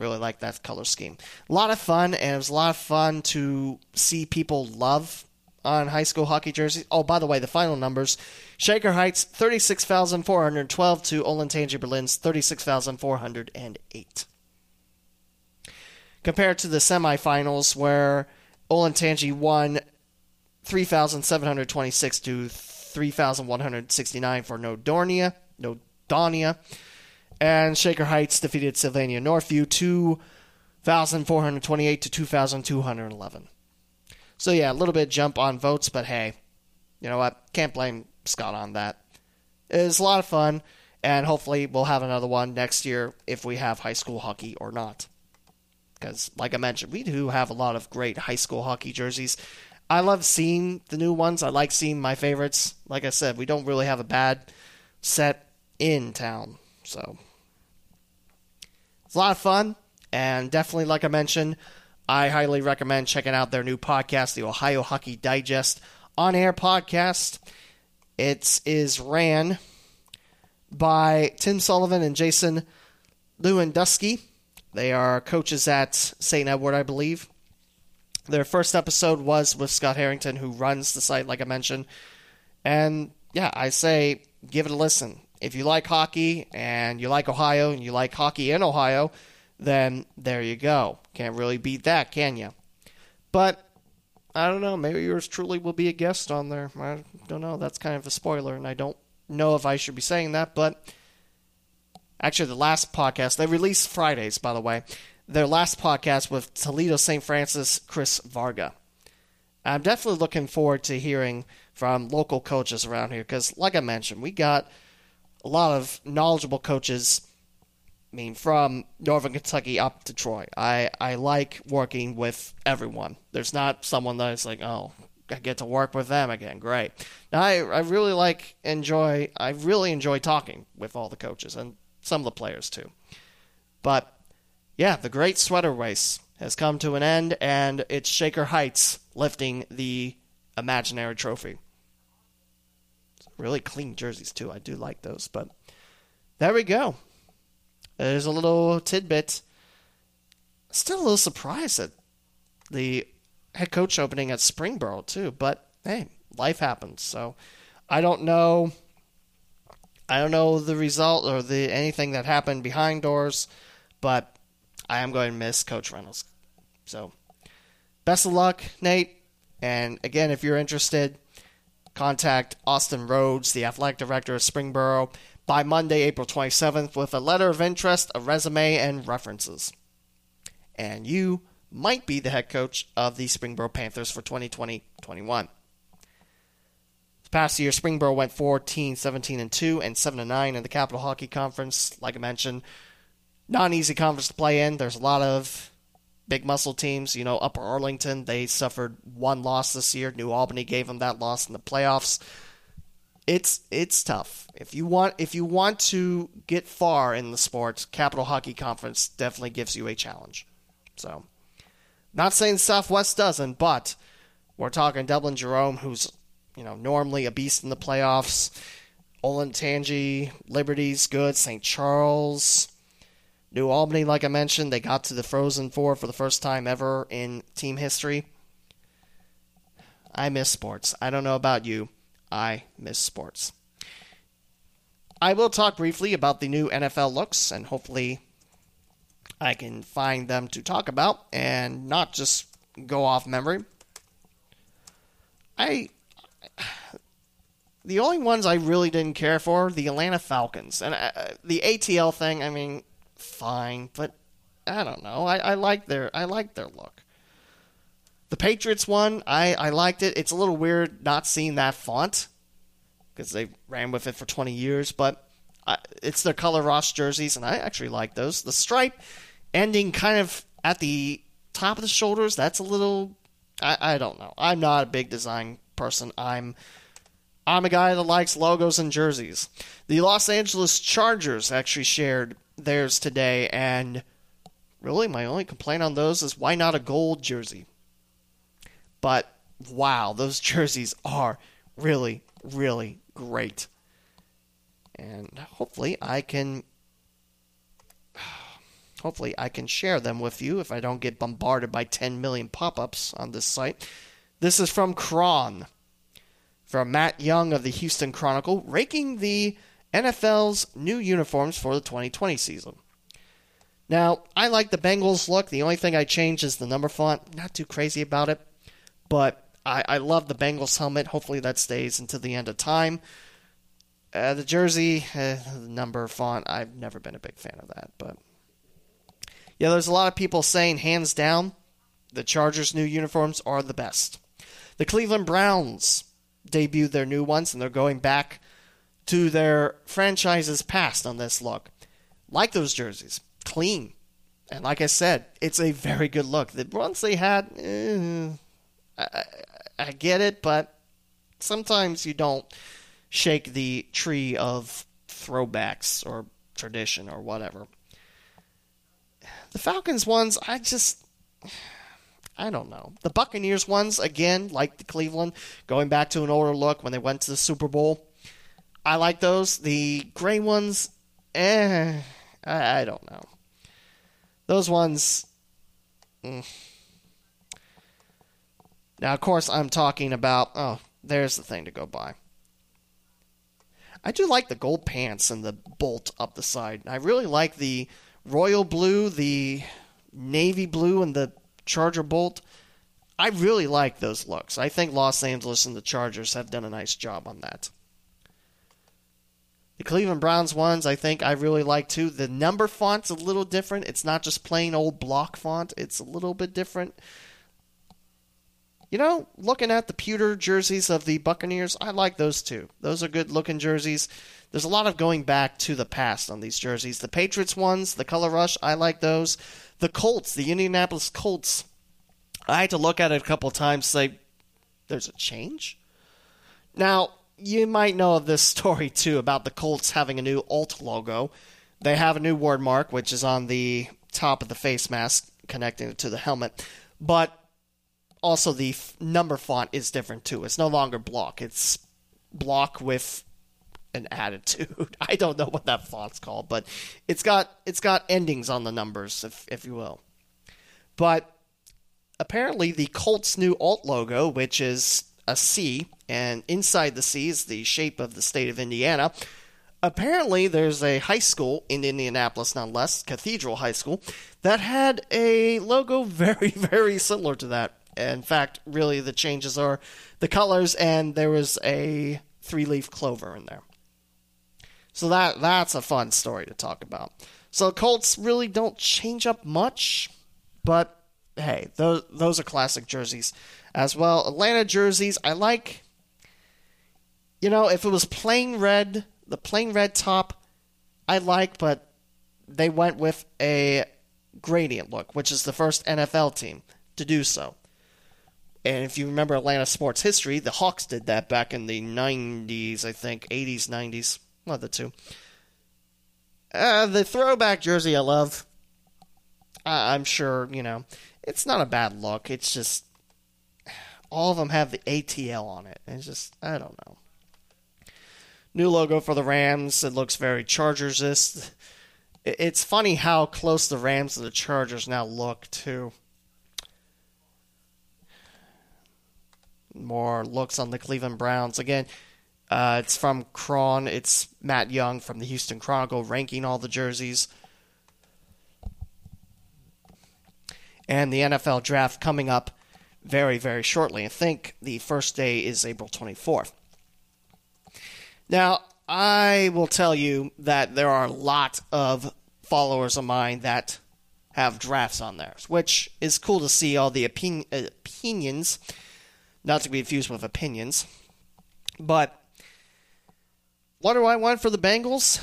really like that color scheme. A lot of fun, and it was a lot of fun to see people love on high school hockey jerseys. Oh, by the way, the final numbers Shaker Heights 36,412 to Olentangy Berlin's 36,408. Compared to the semifinals, where Olentangy won 3,726 to 3,169 for Nordonia, Nordonia, and Shaker Heights defeated Sylvania Northview 2,428 to 2,211. So yeah, a little bit jump on votes, but hey, you know what? Can't blame Scott on that. It was a lot of fun, and hopefully we'll have another one next year if we have high school hockey or not. Because, like I mentioned, we do have a lot of great high school hockey jerseys. I love seeing the new ones. I like seeing my favorites. Like I said, we don't really have a bad set in town. So, It's a lot of fun, and definitely, like I mentioned, I highly recommend checking out their new podcast, the Ohio Hockey Digest on air podcast. It is ran by Tim Sullivan and Jason Lewandowski. They are coaches at St. Edward, I believe. Their first episode was with Scott Harrington, who runs the site, like I mentioned. And yeah, I say give it a listen. If you like hockey and you like Ohio and you like hockey in Ohio, then there you go. Can't really beat that, can you? But I don't know. Maybe yours truly will be a guest on there. I don't know. That's kind of a spoiler, and I don't know if I should be saying that. But actually, the last podcast they release Fridays, by the way. Their last podcast with Toledo St. Francis Chris Varga. I'm definitely looking forward to hearing from local coaches around here because, like I mentioned, we got a lot of knowledgeable coaches. I mean, from Northern Kentucky up to Troy. I, I like working with everyone. There's not someone that's like, oh, I get to work with them again. Great. Now, I, I really like, enjoy, I really enjoy talking with all the coaches and some of the players too. But yeah, the great sweater race has come to an end, and it's Shaker Heights lifting the imaginary trophy. Really clean jerseys, too. I do like those. But there we go. There's a little tidbit. Still a little surprised at the head coach opening at Springboro, too. But hey, life happens. So I don't know. I don't know the result or the anything that happened behind doors, but I am going to miss Coach Reynolds. So best of luck, Nate. And again, if you're interested, contact Austin Rhodes, the athletic director of Springboro, by Monday, April 27th, with a letter of interest, a resume, and references. And you might be the head coach of the Springboro Panthers for 2020 21. This past year, Springboro went 14, 17, and 2, and 7 9 in the Capital Hockey Conference. Like I mentioned, not an easy conference to play in. There's a lot of big muscle teams. You know, Upper Arlington, they suffered one loss this year. New Albany gave them that loss in the playoffs. It's it's tough. If you want if you want to get far in the sport, Capital Hockey Conference definitely gives you a challenge. So, not saying Southwest doesn't, but we're talking Dublin Jerome, who's you know normally a beast in the playoffs. Olentangy, Liberty's good. St. Charles, New Albany, like I mentioned, they got to the Frozen Four for the first time ever in team history. I miss sports. I don't know about you. I miss sports. I will talk briefly about the new NFL looks, and hopefully I can find them to talk about and not just go off memory. I. The only ones I really didn't care for, the Atlanta Falcons. And uh, the ATL thing, I mean, fine, but I don't know. I, I like their I like their look. The Patriots one, I, I liked it. It's a little weird not seeing that font because they ran with it for 20 years, but I, it's their Color Rush jerseys, and I actually like those. The stripe ending kind of at the top of the shoulders, that's a little. I, I don't know. I'm not a big design person. I'm I'm a guy that likes logos and jerseys. The Los Angeles Chargers actually shared theirs today, and really my only complaint on those is why not a gold jersey? But wow, those (laughs) jerseys are really, really great. And hopefully I can (sighs) hopefully I can share them with you if I don't get bombarded by 10 million pop-ups on this site. This is from Chron. From Matt Young of the Houston Chronicle, raking the NFL's new uniforms for the 2020 season. Now, I like the Bengals look. The only thing I changed is the number font. Not too crazy about it, but I, I love the Bengals helmet. Hopefully that stays until the end of time. Uh, the jersey, uh, number font, I've never been a big fan of that. But yeah, there's a lot of people saying hands down, the Chargers' new uniforms are the best. The Cleveland Browns debuted their new ones, and they're going back to their franchise's past on this look. Like those jerseys, clean. And like I said, it's a very good look. The ones they had, eh, I, I get it, but sometimes you don't shake the tree of throwbacks or tradition or whatever. The Falcons ones, I just. I don't know. The Buccaneers ones, again, like the Cleveland, going back to an older look when they went to the Super Bowl. I like those. The gray ones, eh, I, I don't know. Those ones. Mm. Now, of course, I'm talking about. Oh, there's the thing to go by. I do like the gold pants and the bolt up the side. I really like the royal blue, the navy blue, and the Charger bolt. I really like those looks. I think Los Angeles and the Chargers have done a nice job on that. The Cleveland Browns ones, I think I really like too. The number font's a little different. It's not just plain old block font, it's a little bit different. You know, looking at the pewter jerseys of the Buccaneers, I like those too. Those are good looking jerseys. There's a lot of going back to the past on these jerseys. The Patriots ones, the Color Rush, I like those. The Colts, the Indianapolis Colts, I had to look at it a couple times say, there's a change? Now, you might know of this (laughs) story too about the Colts having a new alt logo. They have a new word mark, which is on the top of the face mask, connecting it to the helmet. But also the f- number font is different too. It's no longer block. It's block with an attitude. (laughs) I don't know what that font's called, but it's got it's got endings on the numbers, if if you will. But apparently, the Colts' new alt logo, which is a C, and inside the C is the shape of the state of Indiana. Apparently, there's a high school in Indianapolis, nonetheless, Cathedral High School, that had a logo (laughs) very, very similar to that. In fact, really, the changes are the colors, and there was a three leaf clover in there. So that that's a fun story to talk about. So Colts really don't change up much, but hey, those those are classic jerseys as well. Atlanta jerseys, I like. You know, if it was plain red, the plain red top, I like, but they went with a gradient look, which is the first NFL team to do so. And if you remember Atlanta sports history, the Hawks did that back in the 90s, I think, 80s, 90s, of the two. Uh, the throwback jersey I love. I'm sure, you know, it's not a bad look. It's just all of them have the ATL on it. It's just, I don't know. New logo for the Rams. It looks very Chargers It's funny how close the Rams and the Chargers now look, too. More looks on the Cleveland Browns. Again, uh, it's from Chron. It's Matt Young from the Houston Chronicle ranking all the jerseys. And the NFL draft coming up very, very shortly. I think the first day is April 24th. Now, I will tell you that there are a lot of followers of mine that have drafts on theirs, which is cool to see all the opin- opinions, not to be confused with opinions. But what do I want for the Bengals?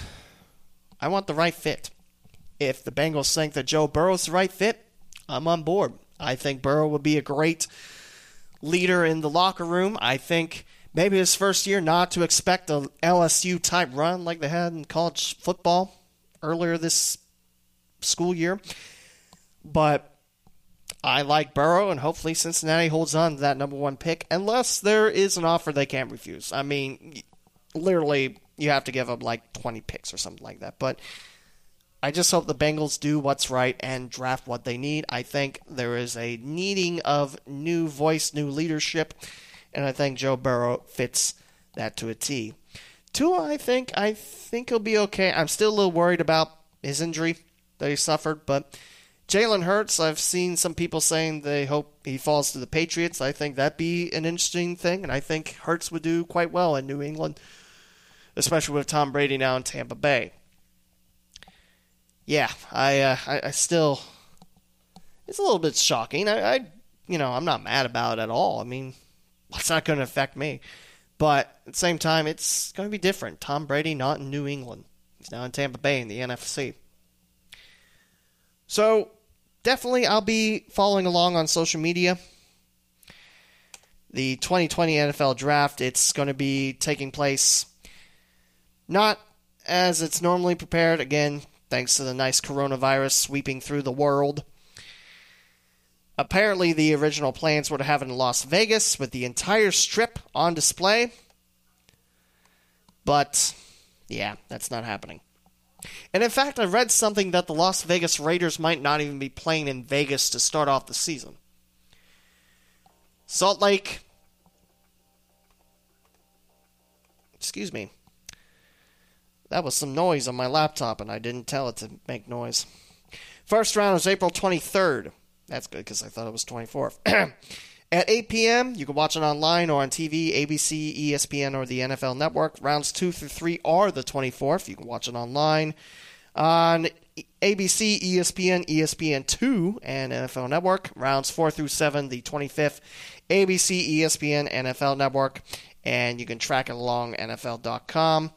I want the right fit. If the Bengals think that Joe Burrow's the right fit, I'm on board. I think Burrow would be a great leader in the locker room. I think maybe his first year not to expect a LSU type run like they had in college football earlier this school year. But I like Burrow, and hopefully Cincinnati holds on to that number one pick, unless there is an offer they can't refuse. I mean, literally, you have to give up like 20 picks or something like that. But I just hope the Bengals do what's right and draft what they need. I think there is a needing of new voice, new leadership, and I think Joe Burrow fits that to a T. Tua, I think I think he'll be okay. I'm still a little worried about his injury that he suffered, but Jalen Hurts, I've seen some people saying they hope he falls to the Patriots. I think that'd be an interesting thing, and I think Hurts would do quite well in New England, especially with Tom Brady now in Tampa Bay yeah, I, uh, I, I still, it's a little bit shocking. I, I, you know, I'm not mad about it at all. I mean, (laughs) it's not going to affect me. But at the same time, it's going to be different. Tom Brady not in New England. He's now in Tampa Bay in the NFC. So definitely, I'll be following along on social media. The 2020 NFL Draft. It's going to be taking place not as it's normally prepared. Again, thanks to the nice coronavirus sweeping through the world. Apparently, the original plans were to have it in Las Vegas with the entire strip on display. But, yeah, that's not happening. And in fact, I read something that the Las Vegas Raiders might not even be playing in Vegas to start off the season. Salt Lake. Excuse me. That was some noise on my laptop, and I didn't tell it to make noise. First round is April 23rd. That's good because I thought it was 24th. (clears throat) At 8 p.m., you can watch it online or on TV, ABC, ESPN, or the NFL Network. Rounds 2 through 3 are the 24th. You can watch it online on ABC, ESPN, ESPN2, and NFL Network. Rounds 4 through 7, the 25th, ABC, ESPN, NFL Network, and you can track it along NFL.com.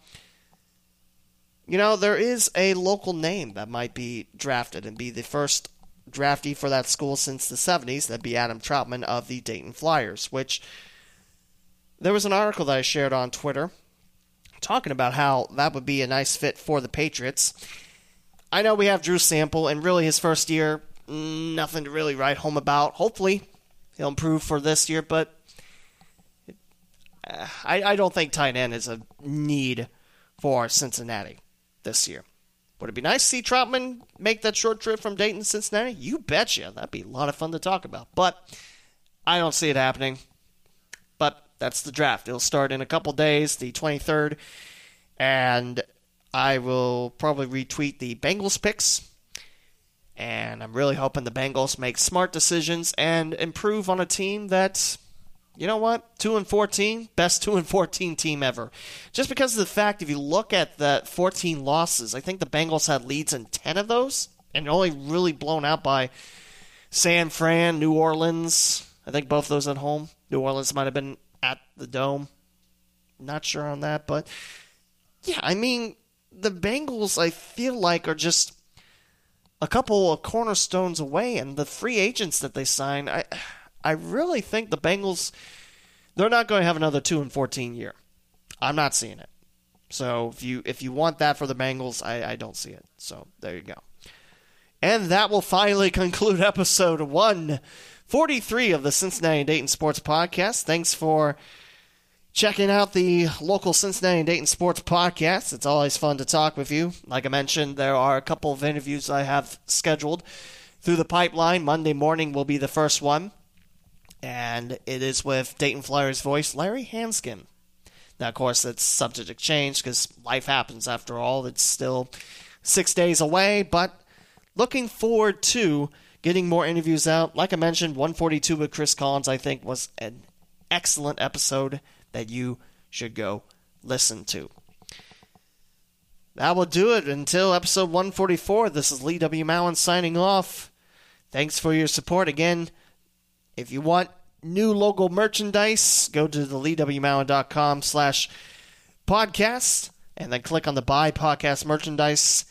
You know, there is a local name that might be drafted and be the first draftee for that school since the 70s. That'd be Adam Trautman of the Dayton Flyers, which there was an article that I shared on Twitter talking about how that would be a nice fit for the Patriots. I know we have Drew Sample, and really his first year, nothing to really write home about. Hopefully, he'll improve for this year, but uh, I, I don't think tight end is a need for Cincinnati this year. Would it be nice to see Trautman make that short trip from Dayton to Cincinnati? You betcha. That'd be a lot of fun to talk about. But I don't see it happening. But that's the draft. It'll start in a couple days, the 23rd. And I will probably retweet the Bengals picks. And I'm really hoping the Bengals make smart decisions and improve on a team that you know what? 2 and 14, best 2 and 14 team ever. Just because of the fact if you look at the 14 losses, I think the Bengals had leads in 10 of those and only really blown out by San Fran, New Orleans. I think both those at home. New Orleans might have been at the Dome. Not sure on that, but yeah, I mean, the Bengals I feel like are just a couple of cornerstones away and the free agents that they sign, I I really think the Bengals they're not going to have another 2 and 14 year. I'm not seeing it. So if you if you want that for the Bengals, I, I don't see it. So there you go. And that will finally (laughs) conclude episode 143 of the Cincinnati Dayton Sports Podcast. Thanks for checking out the local Cincinnati Dayton Sports Podcast. It's always fun to talk with you. Like I mentioned, there are a couple of interviews I have scheduled through the pipeline. Monday morning will be the first one and it is with Dayton Flyers voice Larry Hansgen. Now, of course, that's subject to change because life happens after all. It's still six days away, but looking forward to getting more interviews out. Like I mentioned, 142 with Chris Collins, I think, was an excellent episode that you should go listen to. That will do it until episode 144. This is Lee W. Mowen signing off. Thanks for your support again. If you want new logo merchandise, go to the leewmowen.com slash podcast and then click on the buy podcast merchandise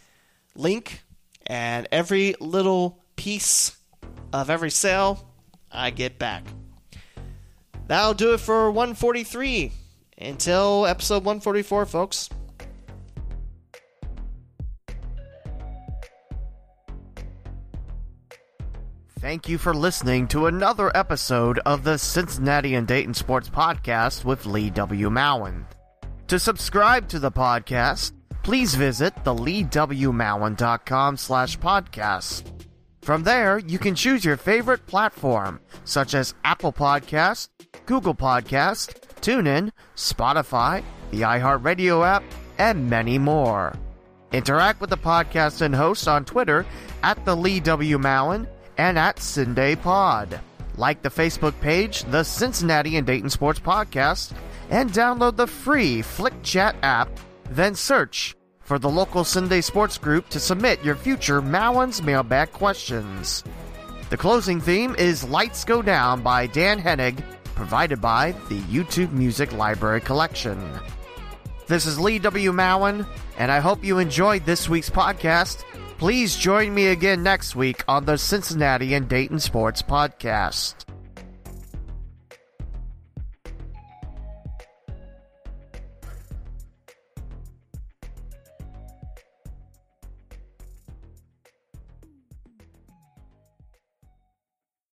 link. And every little piece of every sale, I get back. That'll do it for 143. Until episode 144, folks. Thank you for listening to another episode of the Cincinnati and Dayton Sports Podcast with Lee W. Mowen. To subscribe to the podcast, please visit the leewmowen.com slash podcast. From there, you can choose your favorite platform, such as Apple Podcast, Google Podcast, TuneIn, Spotify, the iHeartRadio app, and many more. Interact with the podcast and hosts on Twitter at the Lee W. Mowen and at Cinday Pod. Like the Facebook page, the Cincinnati and Dayton Sports Podcast, and download the free Flick Chat app, then search for the local Cinday Sports group to submit your future Mowen's mailbag questions. The closing theme is Lights Go Down by Dan Henig, provided by the YouTube Music Library Collection. This is Lee W. Mowen, and I hope you enjoyed this week's podcast Please join me again next week on the Cincinnati and Dayton Sports Podcast.